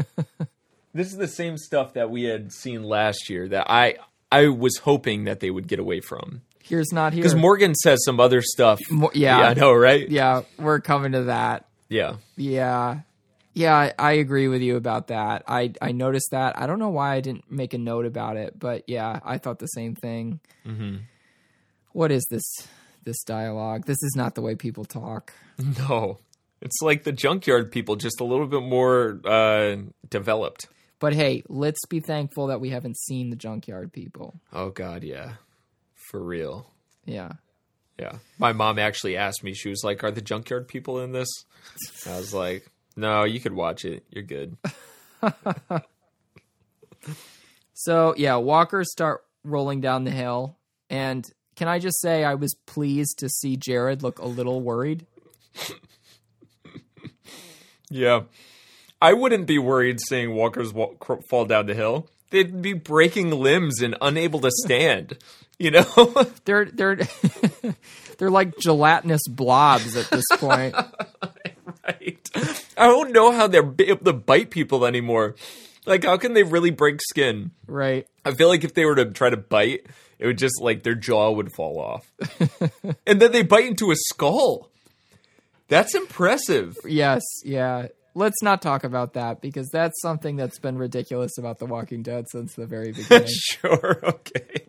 this is the same stuff that we had seen last year that I I was hoping that they would get away from. Here's not here. Because Morgan says some other stuff. Mo- yeah. I know, right? yeah, we're coming to that. Yeah. Yeah. Yeah, I, agree with you about that. I I noticed that. I don't know why I didn't make a note about it, but yeah, I thought the same thing. Mm-hmm. is this this dialogue? This is not the way people talk. No. It's like the junkyard people, just a little bit more uh, developed. But hey, let's be thankful that we haven't seen the junkyard people. Oh God, yeah, for real. Yeah. Yeah. My mom actually asked me, she was like, Are the junkyard people in this? I was like, No, you could watch it. You're good. So yeah, walkers start rolling down the hill, and can I just say I was pleased to see Jared look a little worried. Yeah. I wouldn't be worried seeing walkers wa- cr- fall down the hill. They'd be breaking limbs and unable to stand. You know? They're they're they're like gelatinous blobs at this point. right. I don't know how they're able to bite people anymore. Like, how can they really break skin? right. I feel like if they were to try to bite, it would just like their jaw would fall off. and then they bite into a skull. That's impressive. Yes, yeah. Let's not talk about that because that's something that's been ridiculous about The Walking Dead since the very beginning. sure, okay.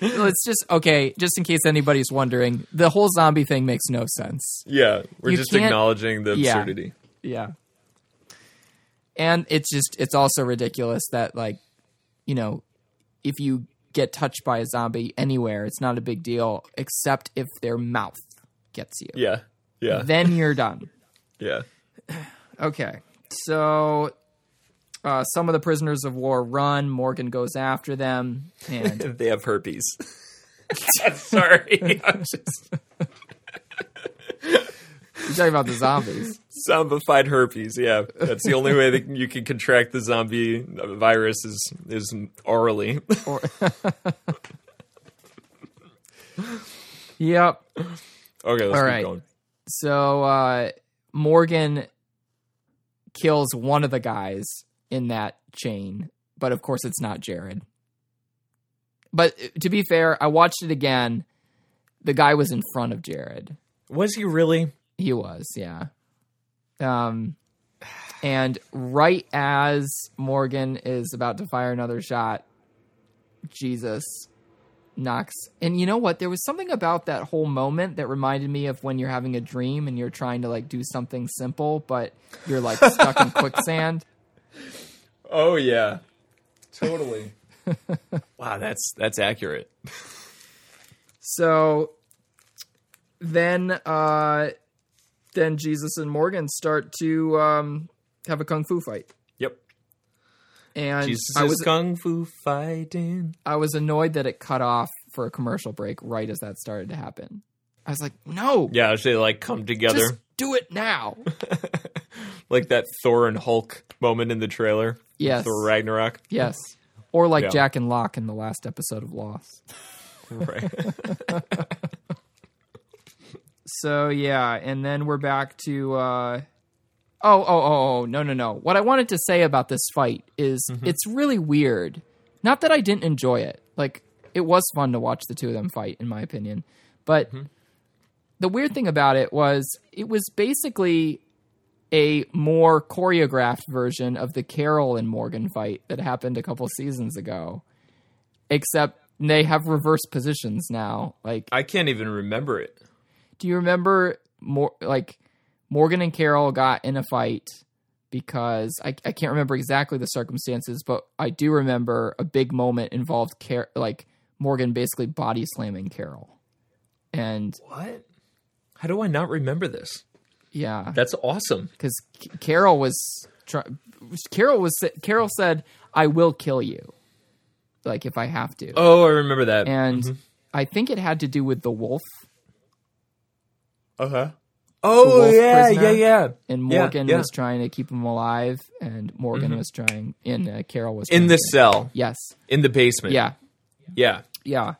Let's just okay, just in case anybody's wondering, the whole zombie thing makes no sense. Yeah, we're You just acknowledging the yeah. absurdity. Yeah. and it's just it's also ridiculous that like you know if you get touched by a zombie anywhere it's not a big deal except if their mouth gets you Yeah. Yeah. then you're done Yeah. okay so uh, some of the prisoners of war run morgan goes after them and They have herpes. Sorry. I'm just you're talking about the zombies zombified herpes. Yeah. That's the only way that you can contract the zombie virus is is orally. or yep Okay, let's All keep right. going. So uh, Morgan kills one of the guys in that chain, but of course it's not Jared. But uh, to be fair, I watched it again. The guy was in front of Jared. Was he really? He was, yeah. Um, and right as Morgan is about to fire another shot, Jesus knocks. And you know what? There was something about that whole moment that reminded me of when you're having a dream and you're trying to like do something simple, but you're like stuck in quicksand. Oh yeah. Totally. wow, that's that's accurate. So then, uh, then Jesus and Morgan start to um, have a kung fu fight, Yep. and Jesus I is was kung fu fighting. I was annoyed that it cut off for a commercial break right as that started to happen. I was like, no, Yeah, they like come together just do it now. like that Thor and Hulk moment in the trailer. Yes. Thor Ragnarok. yes. Or like Yeah. Jack and Locke in the last episode of Lost. Right. So yeah, and then we're back to uh Oh, oh, oh, oh, no, no, no. What I wanted to say about this fight is it's really weird. Not that I didn't enjoy it. Like it was fun to watch the two of them fight in my opinion. But the weird thing about it was it was basically a more choreographed version of the Carol and Morgan fight that happened a couple seasons ago. Except they have reverse positions now. Like I can't even remember it. do you remember more like Morgan and Carol got in a fight because I, I can't remember exactly the circumstances, but I do remember a big moment involved Car- like Morgan basically body slamming Carol. And What? How do I not remember this? Yeah, That's awesome. because Carol was Carol was Carol said, "I will kill you," like if I have to, Oh, I remember that. and I think it had to do with the wolf. uh huh. Oh yeah, yeah, yeah. and Morgan yeah. was trying to keep him alive, and Morgan was trying, and uh, Carol was In the cell, yes, in the basement. yeah, yeah. yeah.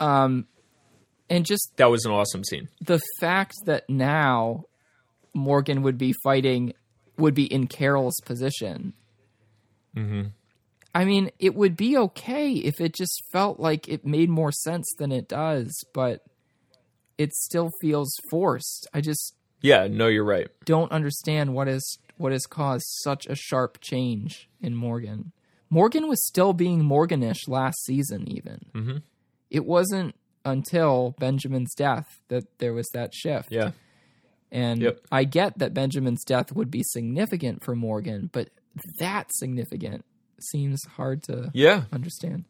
Um, and just That was an awesome scene. the fact that now Morgan would be fighting, would be in Carol's position. Mm-hmm. I mean, it would be okay if it just felt like it made more sense than it does, but it still feels forced. I just Yeah, no, you're right. don't understand what is what has caused such a sharp change in Morgan. Morgan was still being Morganish last season, even. Mm-hmm. It wasn't until Benjamin's death that there was that shift. Yeah. And Yep. I get that Benjamin's death would be significant for Morgan, but that significant seems hard to Yeah. understand.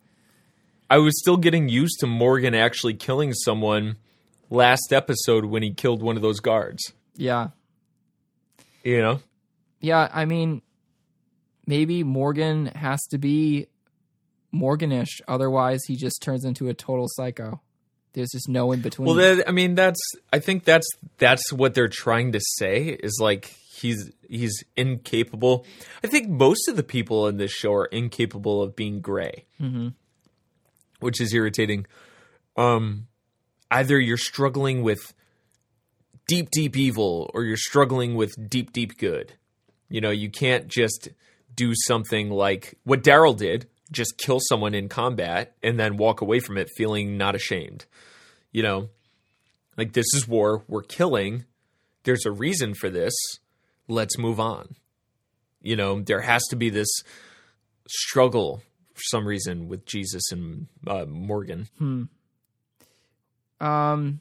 I was still getting used to Morgan actually killing someone last episode when he killed one of those guards. Yeah. You know? Yeah, I mean, maybe Morgan has to be Morganish, otherwise he just turns into a total psycho. There's just no in between. Well, that, I mean, that's. I think that's that's what they're trying to say is like he's he's incapable. I think most of the people in this show are incapable of being gray, Mhm. which is irritating. Um, either you're struggling with deep, deep evil, or you're struggling with deep, deep good. You know, you can't just do something like what Daryl did, just kill someone in combat and then walk away from it feeling not ashamed. You know, like this is war, we're killing. There's a reason for this. Let's move on. You know, there has to be this struggle for some reason with Jesus and uh, Morgan. Um,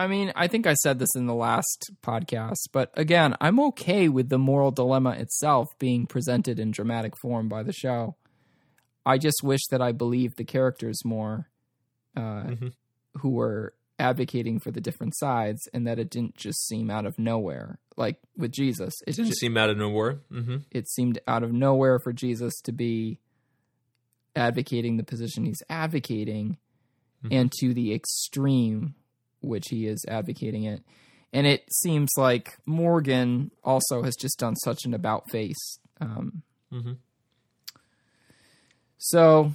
I mean, I think I said this in the last podcast, but again, I'm okay with the moral dilemma itself being presented in dramatic form by the show. I just wish that I believed the characters more uh, Mm-hmm. who were advocating for the different sides and that it didn't just seem out of nowhere. Like with Jesus, it Didn't just, seem out of nowhere. hmm it seemed out of nowhere for Jesus to be advocating the position he's advocating and to the extreme which he is advocating it. And it seems like Morgan also has just done such an about face. Um, Mhm. So,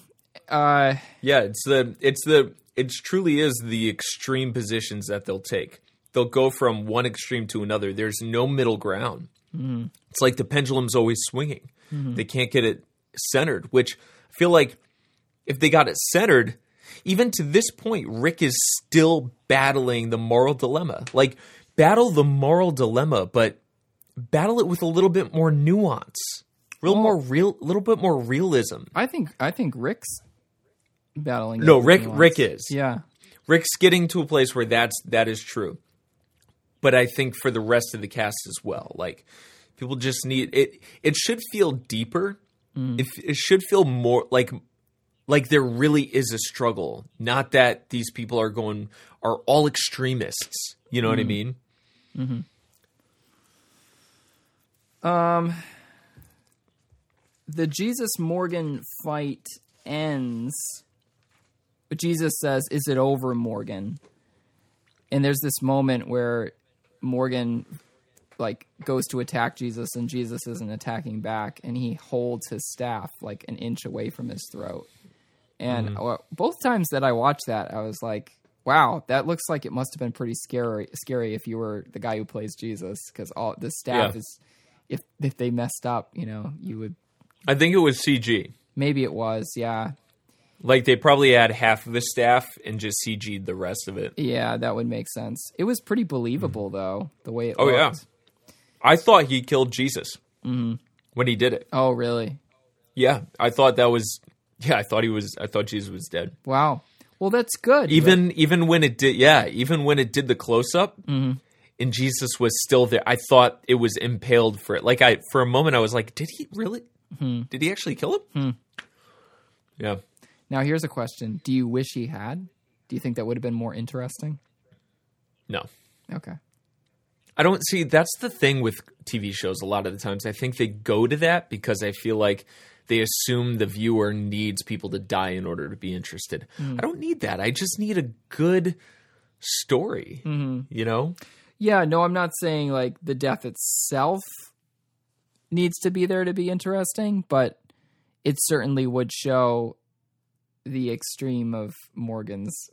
uh, Yeah, it's the it's the it truly is the extreme positions that they'll take. They'll go from one extreme to another. There's no middle ground. It's like the pendulum's always swinging. They can't get it centered, which I feel like if they got it centered, even to this point, Rick is still battling the moral dilemma. Like battle the moral dilemma, but battle it with a little bit more nuance, real more real, little bit more realism. I think I think Rick's battling. No, Rick nuance. Rick is. Yeah, Rick's getting to a place where that's that is true. But I think for the rest of the cast as well, like people just need it. It should feel deeper. Mm. It, it should feel more like like there really is a struggle, not that these people are going are all extremists. You know what I mean? Um, the Jesus Morgan fight ends. But Jesus says, "Is it over, Morgan?" And there's this moment where Morgan like goes to attack Jesus and Jesus isn't attacking back and he holds his staff like an inch away from his throat. And uh, both times that I watched that I was like, wow, that looks like it must have been pretty scary scary if you were the guy who plays Jesus cuz all the staff Yeah. is if if they messed up, you know, you would I think it was CG. maybe it was, yeah. Like they probably had half of the staff and just CG'd the rest of it. Yeah, that would make sense. It was pretty believable though, the way it Oh, yeah. I thought he killed Jesus when he did it. Oh, really? Yeah, I thought that was. Yeah, I thought he was. I thought Jesus was dead. Wow. Well, that's good. Even even when it did, yeah, even when it did the close up, Mm-hmm. and Jesus was still there, I thought it was impaled for it. Like I, for a moment, I was like, did he really? Hmm. Did he actually kill him? Yeah, Now, here's a question: Do you wish he had? Do you think that would have been more interesting? no, Okay. I don't see. That's the thing with TV shows. A lot of the times, I think they go to that because I feel like they assume the viewer needs people to die in order to be interested. Hmm. I don't need that. I just need a good story. Mm-hmm. You know? Yeah. No, I'm not saying like the death itself needs to be there to be interesting, but it certainly would show the extreme of Morgan's,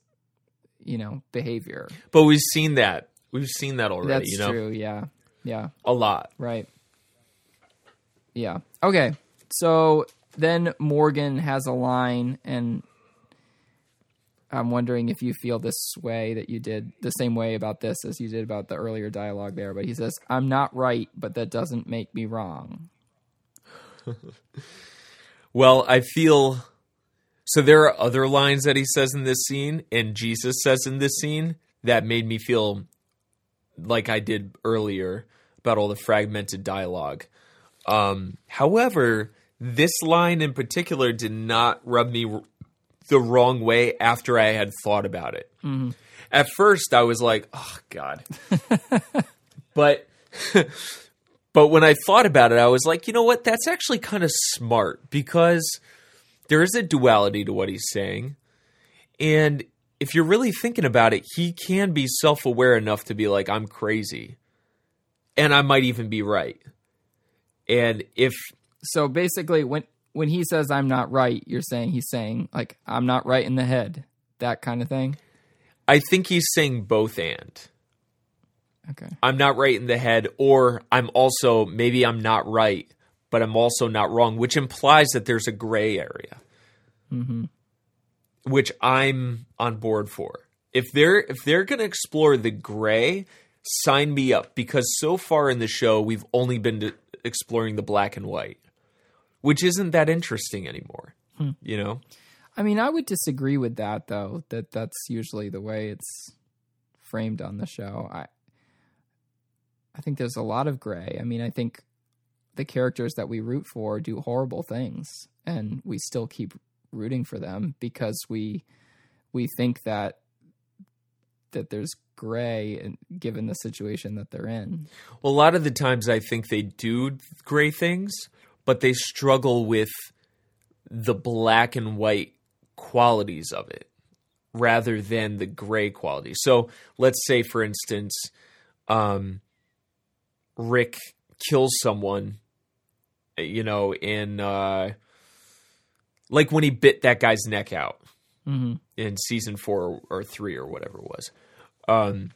you know, behavior. But we've seen that. We've seen that already. That's you know, true. Yeah. Yeah. a lot. Right. Yeah. Okay. So then Morgan has a line, and I'm wondering if you feel this way that you did the same way about this as you did about the earlier dialogue there. But he says, I'm not right, but that doesn't make me wrong. Well, I feel so. There are other lines that he says in this scene, and Jesus says in this scene that made me feel like I did earlier about all the fragmented dialogue. Um, however, this line in particular did not rub me r- the wrong way after I had thought about it. Mm-hmm. At first, I was like, "Oh God," but but when I thought about it, I was like, you know what? That's actually kind of smart because there is a duality to what he's saying. And if you're really thinking about it, he can be self aware enough to be like, I'm crazy. And I might even be right. And if, So basically, when when he says I'm not right, you're saying he's saying like I'm not right in the head, that kind of thing. I think he's saying both and. Okay. I'm not right in the head, or I'm also, maybe I'm not right, but I'm also not wrong, which implies that there's a gray area, mm-hmm. which I'm on board for. If they're if they're going to explore the gray, sign me up because so far in the show we've only been exploring the black and white, which isn't that interesting anymore. Hmm. You know, I mean, I would disagree with that though. That that's usually the way it's framed on the show. I I think there's a lot of gray. I mean, I think the characters that we root for do horrible things and we still keep rooting for them because we we think that that there's gray and given the situation that they're in. Well, a lot of the times I think they do gray things, but they struggle with the black and white qualities of it rather than the gray quality. So let's say, for instance, um, Rick kills someone, you know, in uh, like when he bit that guy's neck out Mm-hmm. in season four or three or whatever it was. Um,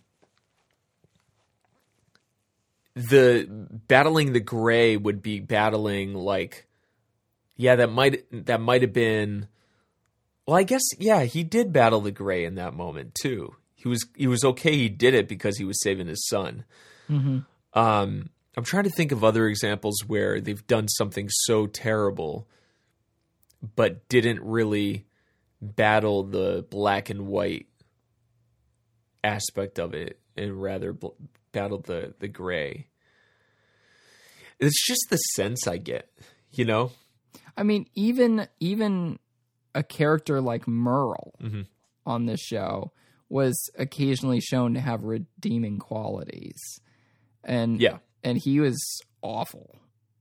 the battling the gray would be battling like, yeah, that might that might have been. Well, I guess yeah, he did battle the gray in that moment too. He was he was okay. He did it because he was saving his son. Mm-hmm. Um, I'm trying to think of other examples where they've done something so terrible, but didn't really battle the black and white aspect of it, and rather bl- battled the the gray. It's just the sense I get, you know. I mean, even even a character like Merle Mhm. on this show was occasionally shown to have redeeming qualities, and Yeah. and he was awful,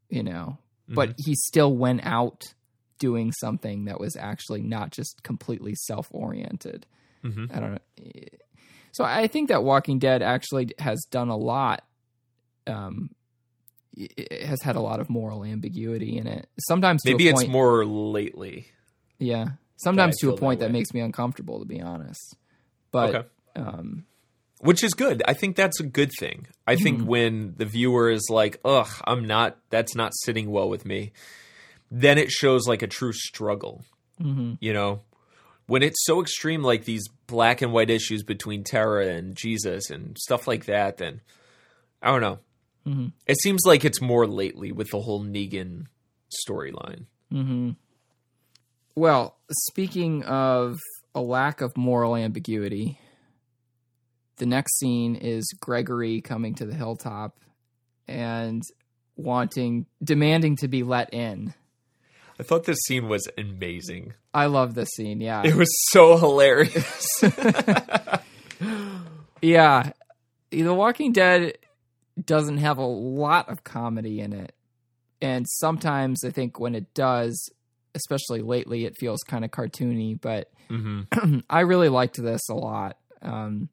you know, but he still went out doing something that was actually not just completely self oriented. Mhm. I don't know. So I think that Walking Dead actually has done a lot. Um, it has had a lot of moral ambiguity in it. Sometimes to Maybe it's point, more lately. yeah. Sometimes to a feel that point that, makes me uncomfortable, to be honest. But Okay. um, which is good. I think that's a good thing. I think Mm-hmm. when the viewer is like, "Ugh, I'm not. That's not sitting well with me," then it shows like a true struggle. Mm-hmm. You know, when it's so extreme, like these black and white issues between Tara and Jesus and stuff like that, then I don't know. Mm-hmm. It seems like it's more lately with the whole Negan storyline. well, speaking of a lack of moral ambiguity, the next scene is Gregory coming to the hilltop and wanting, demanding to be let in. I thought this scene was amazing. I love this scene. Yeah. It was so hilarious. Yeah. The Walking Dead doesn't have a lot of comedy in it. And sometimes I think when it does, especially lately, it feels kind of cartoony, but hmm I really liked this a lot. Um,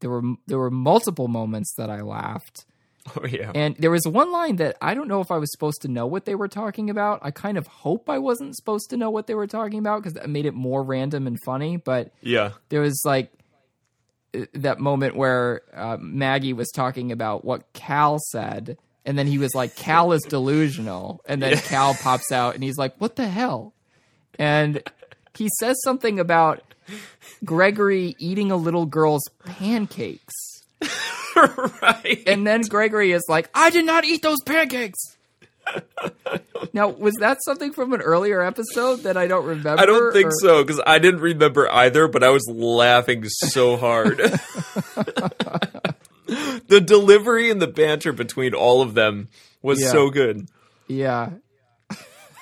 there were there were multiple moments that I laughed. Oh yeah. And there was one line that I don't know if I was supposed to know what they were talking about. I kind of hope I wasn't supposed to know what they were talking about because that made it more random and funny, but Yeah. there was like uh, that moment where uh, Maggie was talking about what Kal said, and then he was like, "Kal is delusional," and then Kal pops out and he's like, "What the hell?" And he says something about Gregory eating a little girl's pancakes, right. and then Gregory is like, "I did not eat those pancakes." now, was that something from an earlier episode that I don't remember? I don't think or- so because I didn't remember either, but I was laughing so hard. the delivery and the banter between all of them was Yeah. so good. Yeah,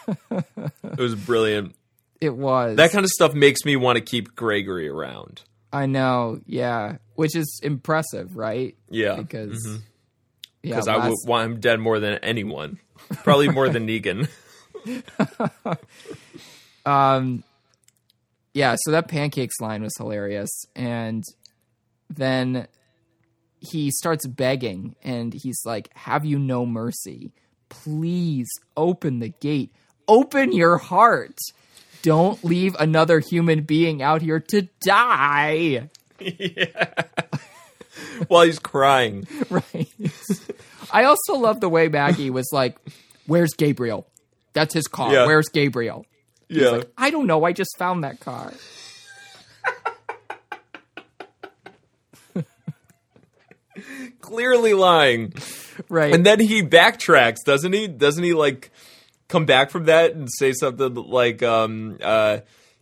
It was brilliant. it was. That kind of stuff makes me want to keep Gregory around. I know, yeah, which is impressive, right? Yeah, Because yeah, because I would want him dead more than anyone. Probably more than Negan. um, yeah. So that pancakes line was hilarious, and then he starts begging, and he's like, "Have you no mercy? Please open the gate. Open your heart." Don't leave another human being out here to die. While he's crying. Right. I also love the way Maggie was like, "Where's Gabriel? That's his car. Yeah. Where's Gabriel?" Yeah. I don't know. I just found that car. Clearly lying. Right. And then he backtracks, doesn't he? Doesn't he like come back from that and say something like, um, uh,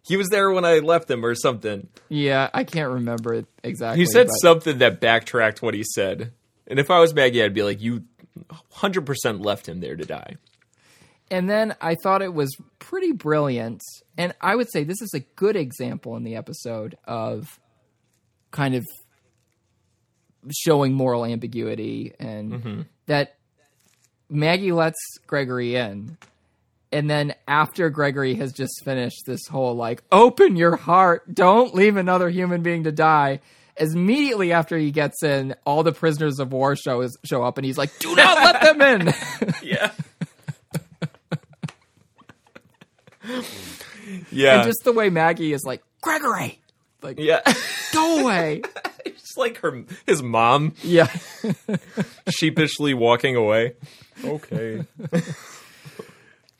he was there when I left him or something. Yeah, I can't remember exactly. He said but- something that backtracked what he said. And if I was Maggie, I'd be like, you 100% left him there to die. And then I thought it was pretty brilliant. And I would say this is a good example in the episode of kind of showing moral ambiguity and mm-hmm. that Maggie lets Gregory in. And then after Gregory has just finished this whole like, open your heart, don't leave another human being to die. As immediately after he gets in, all the prisoners of war show show up, and he's like, "Do not let them in." Yeah. yeah. and just the way Maggie is like, Gregory, like, yeah. go away. It's like her his mom yeah. sheepishly walking away. Okay.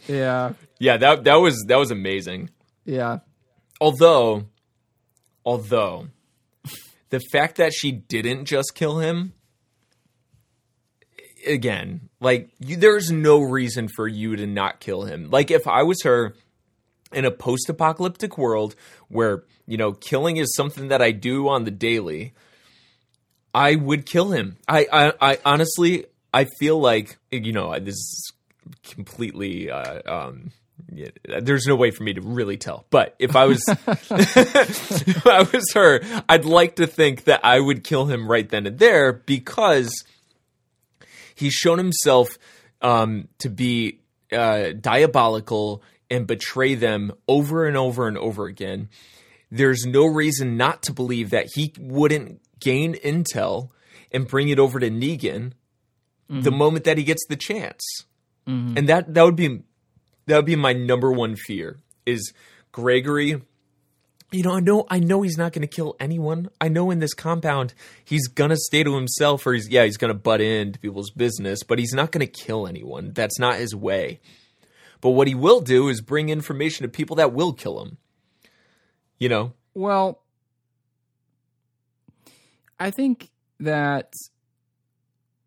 Yeah. Yeah, that that was that was amazing. Yeah. Although although the fact that she didn't just kill him again, like you, there's no reason for you to not kill him. Like if I was her in a post-apocalyptic world where, you know, killing is something that I do on the daily, I would kill him. I I, I honestly I feel like you know, this is completely uh, um yeah, there's no way for me to really tell. But if I was if I was her, I'd like to think that I would kill him right then and there because he's shown himself um, to be uh, diabolical and betray them over and over and over again. There's no reason not to believe that he wouldn't gain intel and bring it over to Negan the moment that he gets the chance. Mm-hmm. And that that would be that would be my number one fear is Gregory you know, I know I know he's not going to kill anyone. I know in this compound he's going to stay to himself or he's yeah, he's going to butt into people's business, but he's not going to kill anyone. That's not his way. But what he will do is bring information to people that will kill him. You know? Well, I think that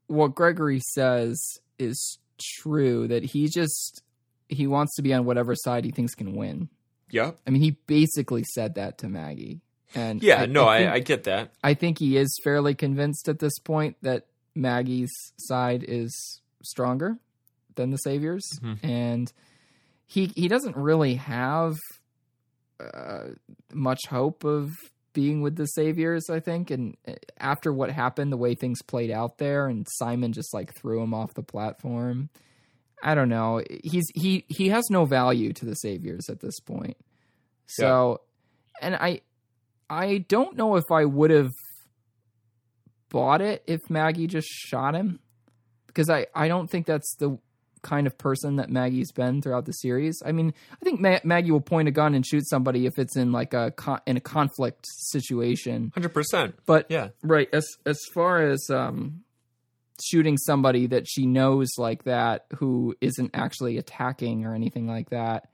what Gregory says is true that he just he wants to be on whatever side he thinks can win. Yeah. I mean, he basically said that to Maggie. And Yeah, no, I, think, I get that. I think he is fairly convinced at this point that Maggie's side is stronger than the Saviors, Mm-hmm. and he he doesn't really have uh, much hope of being with the Saviors. I think, and uh, after what happened, the way things played out there, and Simon just like threw him off the platform. I don't know. He's he he has no value to the Saviors at this point. So, and I I don't know if I would have bought it if Maggie just shot him because I, I don't think that's the kind of person that Maggie's been throughout the series. I mean, I think Ma- Maggie will point a gun and shoot somebody if it's in like a con- in a conflict situation. 100%. But Yeah. right as as far as um shooting somebody that she knows like that who isn't actually attacking or anything like that.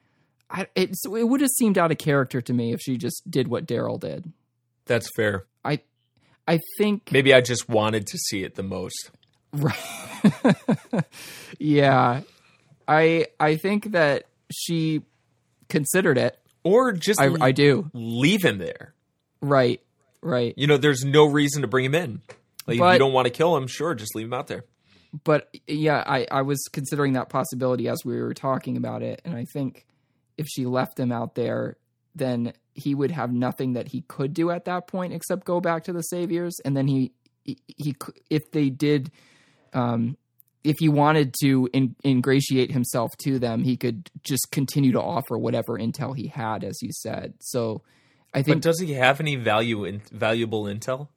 I, it, it would have seemed out of character to me if she just did what Daryl did. That's fair. I I think Maybe I just wanted to see it the most. Right. yeah. I I think that she considered it. Or just I I do. leave him there. Right. Right. You know, there's no reason to bring him in. Like, if you don't want to kill him, sure, just leave him out there. But yeah, I I was considering that possibility as we were talking about it and I think if she left him out there then he would have nothing that he could do at that point except go back to the saviors and then he he, he if they did um if he wanted to in, ingratiate himself to them he could just continue to offer whatever intel he had as you said so i think. But does he have any value in valuable intel?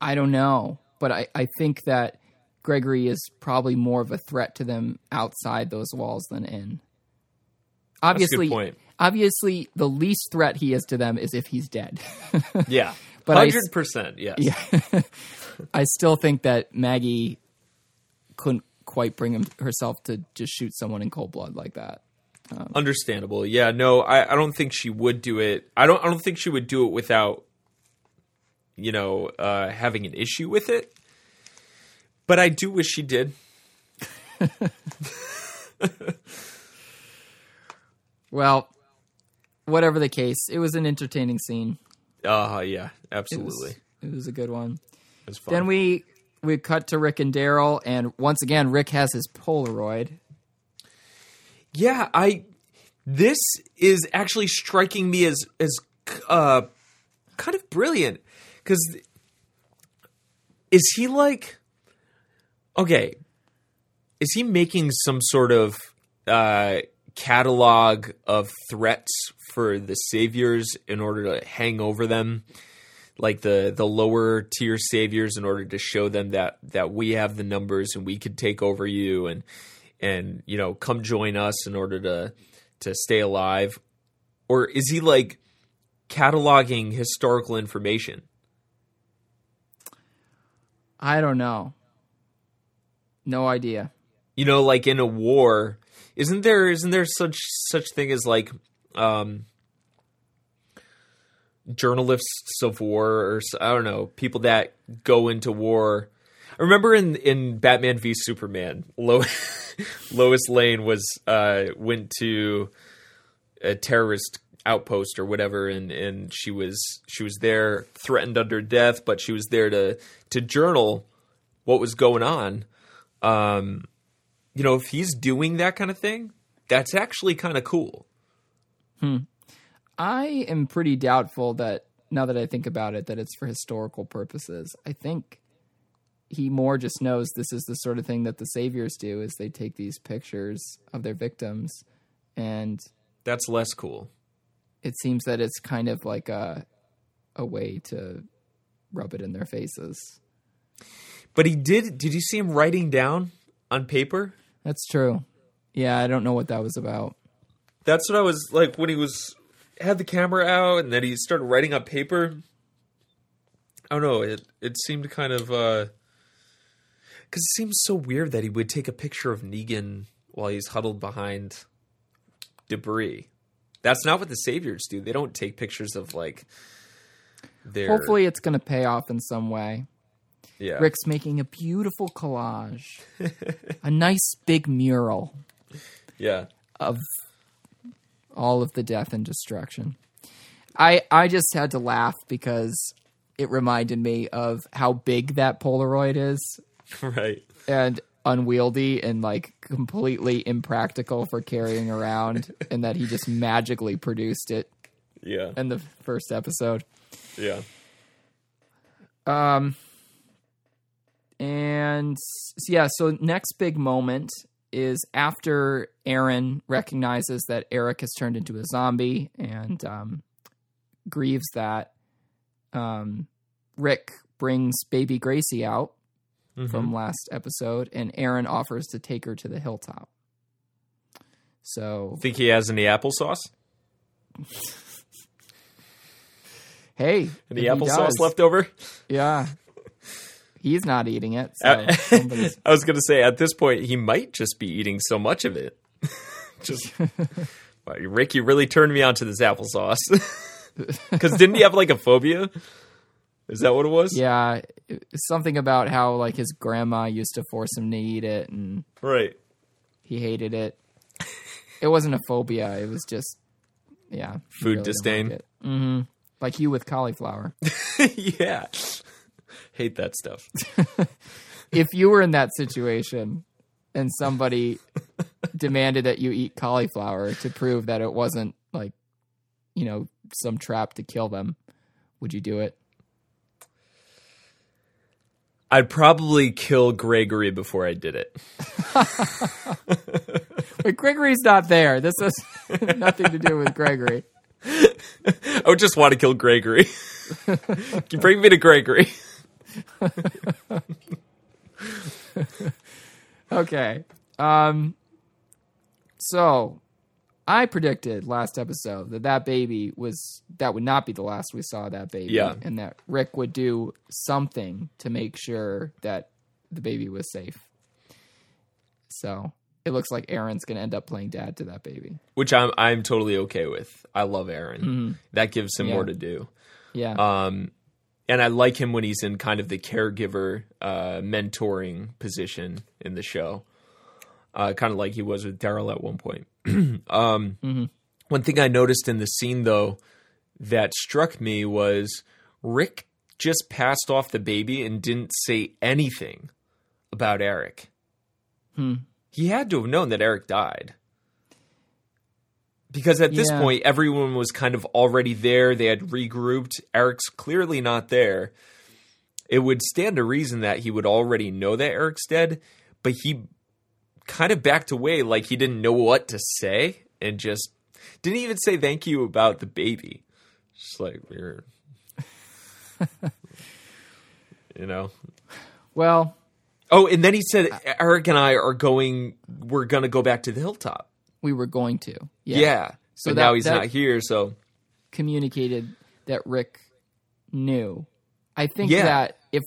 i don't know but i i think that gregory is probably more of a threat to them outside those walls than in obviously obviously the least threat he is to them is if he's dead Yeah. But 100%. yes. Yeah. I still think that Maggie couldn't quite bring him, herself to just shoot someone in cold blood like that. Understandable. Yeah, no, I, I don't think she would do it. I don't I don't think she would do it without you know, uh having an issue with it. But I do wish she did. Well, whatever the case, it was an entertaining scene. Uh yeah, It absolutely. was, it was a good one. It was fun. Then we we cut to Rick and Daryl, and once again, Rick has his Polaroid. Yeah, I this is actually striking me as as uh kind of brilliant cuz is he like okay, is he making some sort of uh catalog of threats for the saviors in order to hang over them like the the lower tier saviors in order to show them that that we have the numbers and we could take over you and and you know come join us in order to to stay alive or is he like cataloging historical information I don't know. No idea. you know like in a war isn't there isn't there such such thing as like um journalists of war or I don't know people that go into war? I remember in in Batman v Superman Lo- Lois Lane was uh went to a terrorist outpost or whatever and and she was she was there threatened under death but she was there to to journal what was going on. Um you know, if he's doing that kind of thing, that's actually kind of cool. Hmm. I am pretty doubtful that now that I think about it, that it's for historical purposes. I think he more just knows this is the sort of thing that the saviors do is they take these pictures of their victims and That's less cool. it seems that it's kind of like a a way to rub it in their faces. But he did. Did you see him writing down on paper? That's true. Yeah, I don't know what that was about. That's what I was like when he was had the camera out and then he started writing on paper. I don't know. It it seemed kind of uh because it seems so weird that he would take a picture of Negan while he's huddled behind debris. That's not what the saviors do. They don't take pictures of like their. Hopefully it's going to pay off in some way. Yeah. Rick's making a beautiful collage. a nice big mural. Yeah. of all of the death and destruction. I I just had to laugh because it reminded me of how big that Polaroid is Right. and unwieldy and like completely impractical for carrying around and that he just magically produced it Yeah. in the first episode. Yeah. Um and yeah, so next big moment is after Aaron recognizes that Eric has turned into a zombie and um, grieves that um, Rick brings baby Gracie out from last episode, and Aaron offers to take her to the hilltop. So, Think he has any applesauce? hey, Any applesauce left over? Yeah, he's not eating it. So somebody's- I was going to say at this point he might just be eating so much of it. just wow, Rick, you really turned me on to this applesauce. Because didn't he have like a phobia? Is that what it was? Yeah, something about how like his grandma used to force him to eat it, and Right. he hated it. It wasn't a phobia; it was just yeah, Food disdain. Like, mm-hmm. like you with cauliflower. yeah. Hate that stuff. if you were in that situation and somebody demanded that you eat cauliflower to prove that it wasn't like you know some trap to kill them, would you do it? I'd probably kill Gregory before I did it. But Gregory's not there. This has nothing to do with Gregory. I would just want to kill Gregory. You bring me to Gregory? Okay. Um so I predicted last episode that that baby was that would not be the last we saw that baby Yeah. and that Rick would do something to make sure that the baby was safe. So, it looks like Aaron's going to end up playing dad to that baby. Which I'm I'm totally okay with. I love Aaron. That gives him Yeah. more to do. Yeah. Um, and I like him when he's in kind of the caregiver, uh, mentoring position in the show. Uh, kind of like he was with Daryl at one point. um, One thing I noticed in the scene though that struck me was Rick just passed off the baby and didn't say anything about Eric. Hmm. He had to have known that Eric died. Because at this Yeah. point, everyone was kind of already there. They had regrouped. Eric's clearly not there. It would stand to reason that he would already know that Eric's dead, but he kind of backed away like he didn't know what to say and just didn't even say thank you about the baby. Just like weird. you know? Well, Oh, and then he said Eric and I are going we're gonna go back to the hilltop. We were going to. Yeah. Yeah. So So now he's not here, so Communicated that Rick knew. I think Yeah. that if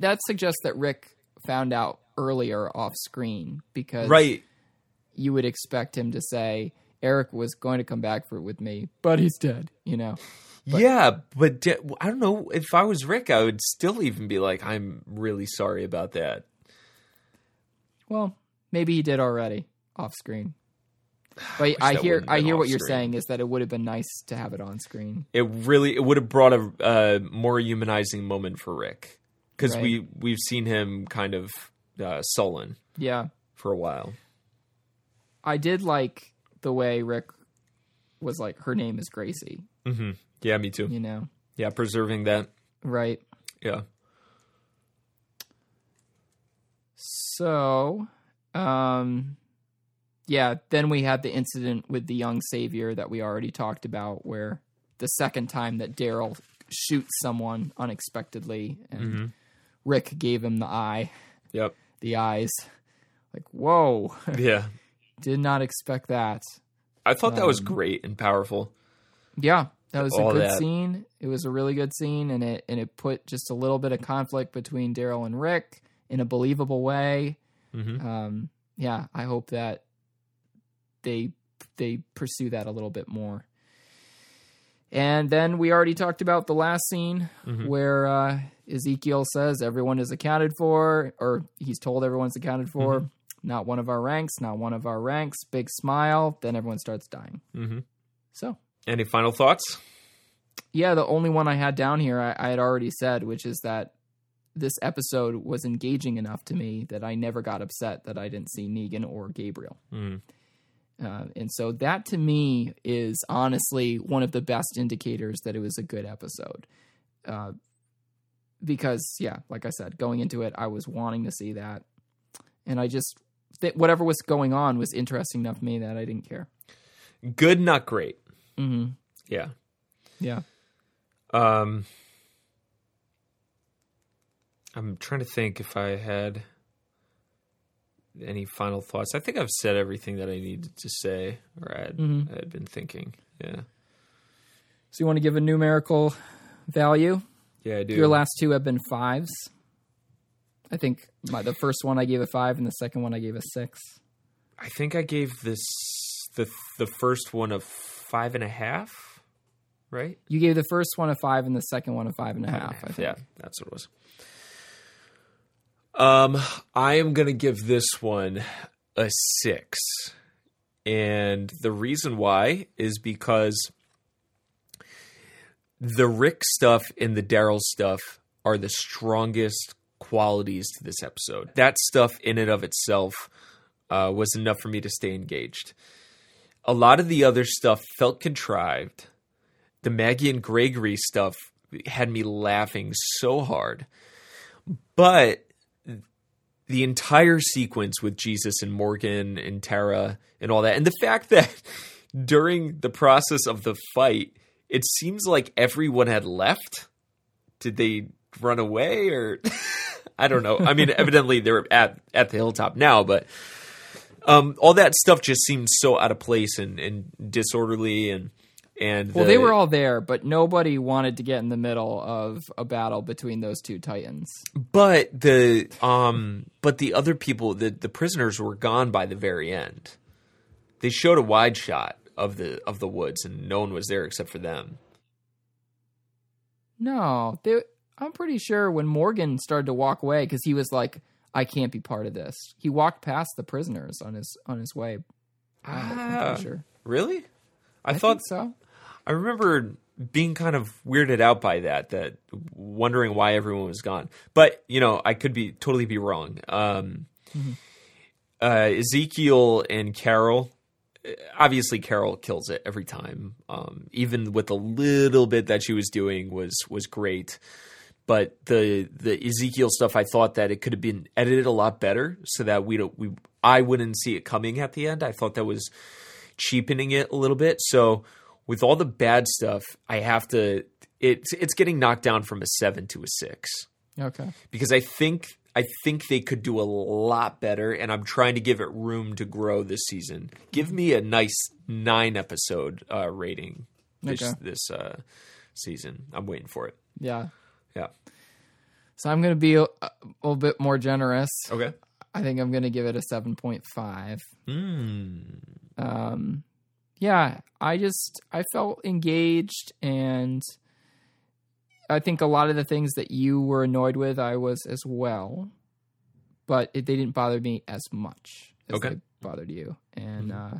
that suggests that Rick found out earlier off screen because Right. you would expect him to say Eric was going to come back for it with me, but he's dead. You know. yeah, but de- I don't know. If I was Rick, I would still even be like, I'm really sorry about that. Well, maybe he did already off screen. But I that hear I hear what you're screen. saying is that it would have been nice to have it on screen. It really it would have brought a uh, more humanizing moment for Rick because Right. we we've seen him kind of uh, sullen Yeah. for a while. I did like the way Rick was like her name is Gracie, Mm-hmm. Yeah, me too. you know. Yeah, preserving that. Right. Yeah. So, um yeah, then we had the incident with the young savior that we already talked about where the second time that Daryl shoots someone unexpectedly and Mm-hmm. Rick gave him the eye, Yep. the eyes. Like, whoa, Yeah. did not expect that. I thought that was Um, great and powerful. Yeah, that was All a good that. scene. It was a really good scene, and it and it put just a little bit of conflict between Daryl and Rick in a believable way. Mhm. Um, yeah, I hope that they they pursue that a little bit more. And then we already talked about the last scene Mhm. where uh, Ezekiel says everyone is accounted for, or he's told everyone's accounted for. Not one of our ranks, not one of our ranks. Big smile. Then everyone starts dying. Mhm. So Any final thoughts? yeah, the only one I had down here I, I had already said, which is that this episode was engaging enough to me that I never got upset that I didn't see Negan or Gabriel. Mm. Uh, and so that to me is honestly one of the best indicators that it was a good episode. Uh, because, yeah, like I said, going into it, I was wanting to see that. And I just, th- whatever was going on was interesting enough to me that I didn't care. Good, not great. hmm Yeah. Yeah. Um, I'm trying to think if I had any final thoughts. I think I've said everything that I needed to say, or I had, Mhm. I had been thinking. Yeah, So you want to give a numerical value? yeah, I do. Your last two have been fives. I think my, the first one I gave a five, and the second one I gave a six. I think I gave this the the first one a five and a half. Right? You gave the first one a five, and the second one a five and a half. Yeah, that's what it was. Um, I am gonna give this one a six, and the reason why is because the Rick stuff and the Daryl stuff are the strongest qualities to this episode. That stuff in and of itself uh, was enough for me to stay engaged. A lot of the other stuff felt contrived. The Maggie and Gregory stuff had me laughing so hard. But the entire sequence with Jesus and Morgan and Tara and all that, and the fact that during the process of the fight, it seems like everyone had left. Did they run away or I don't know. I mean, evidently they're at at the hilltop now, but um, all that stuff just seems so out of place and, and disorderly and and Well, the- they were all there, but nobody wanted to get in the middle of a battle between those two titans. But the um but the other people the the prisoners were gone by the very end. They showed a wide shot of the of the woods and no one was there except for them. No, they, I'm pretty sure when Morgan started to walk away because he was like, "I can't be part of this." He walked past the prisoners on his on his way. I'm Ah. sure. Really? I, I thought think so. I remember being kind of weirded out by that, that wondering why everyone was gone. But you know, I could be totally be wrong. Um, uh, Ezekiel and Carol, obviously Carol kills it every time. Um, even with the little bit that she was doing was was great. But the the Ezekiel stuff, I thought that it could have been edited a lot better, so that we don't we I wouldn't see it coming at the end. I thought that was cheapening it a little bit. So with all the bad stuff, I have to it's it's getting knocked down from a seven to a six Okay. because I think I think they could do a lot better, and I'm trying to give it room to grow this season. Give me a nice nine episode uh, rating this Okay. this uh, season. I'm waiting for it. Yeah. Yeah. So I'm going to be a, a little bit more generous. Okay. I think I'm going to give it a 7.5. Mm. Um, yeah, I just I felt engaged, and I think a lot of the things that you were annoyed with, I was as well, but it, they didn't bother me as much as Okay. they bothered you, and uh,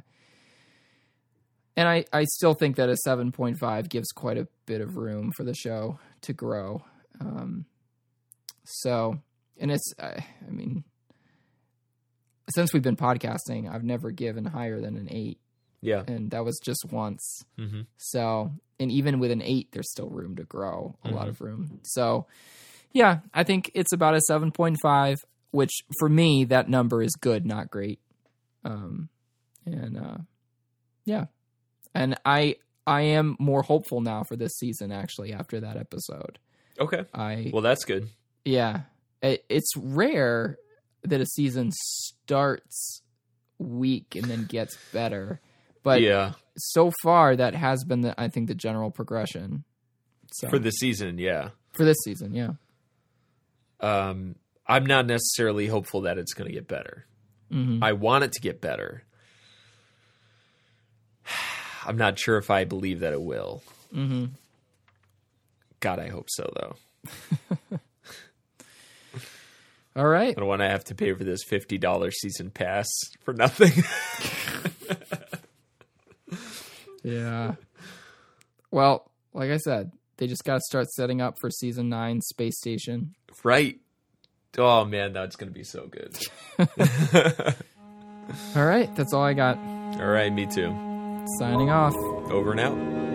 and I I still think that a 7.5 gives quite a bit of room for the show to grow. Um, so, and it's I, I mean. Since we've been podcasting, I've never given higher than an eight Yeah. and that was just once. hmm So, and even with an eight, there's still room to grow, a lot of room. So, yeah, I think it's about a 7.5, which for me, that number is good, not great. Um, and, uh, yeah. And I, I am more hopeful now for this season, actually, after that episode. Okay. I, Well, that's good. yeah, it, it's rare that a season starts weak and then gets better. But yeah. so far that has been the I think the general progression. So For the season, yeah. for this season, yeah. Um, I'm not necessarily hopeful that it's going to get better. hmm I want it to get better. I'm not sure if I believe that it will. hmm God, I hope so, though. All right. I don't want to have to pay for this $50 season pass for nothing. Yeah. Well, like I said, they just got to start setting up for season nine, Space Station. right. Oh, man, that's going to be so good. All right, that's all I got. All right, me too. Signing off. Over and out.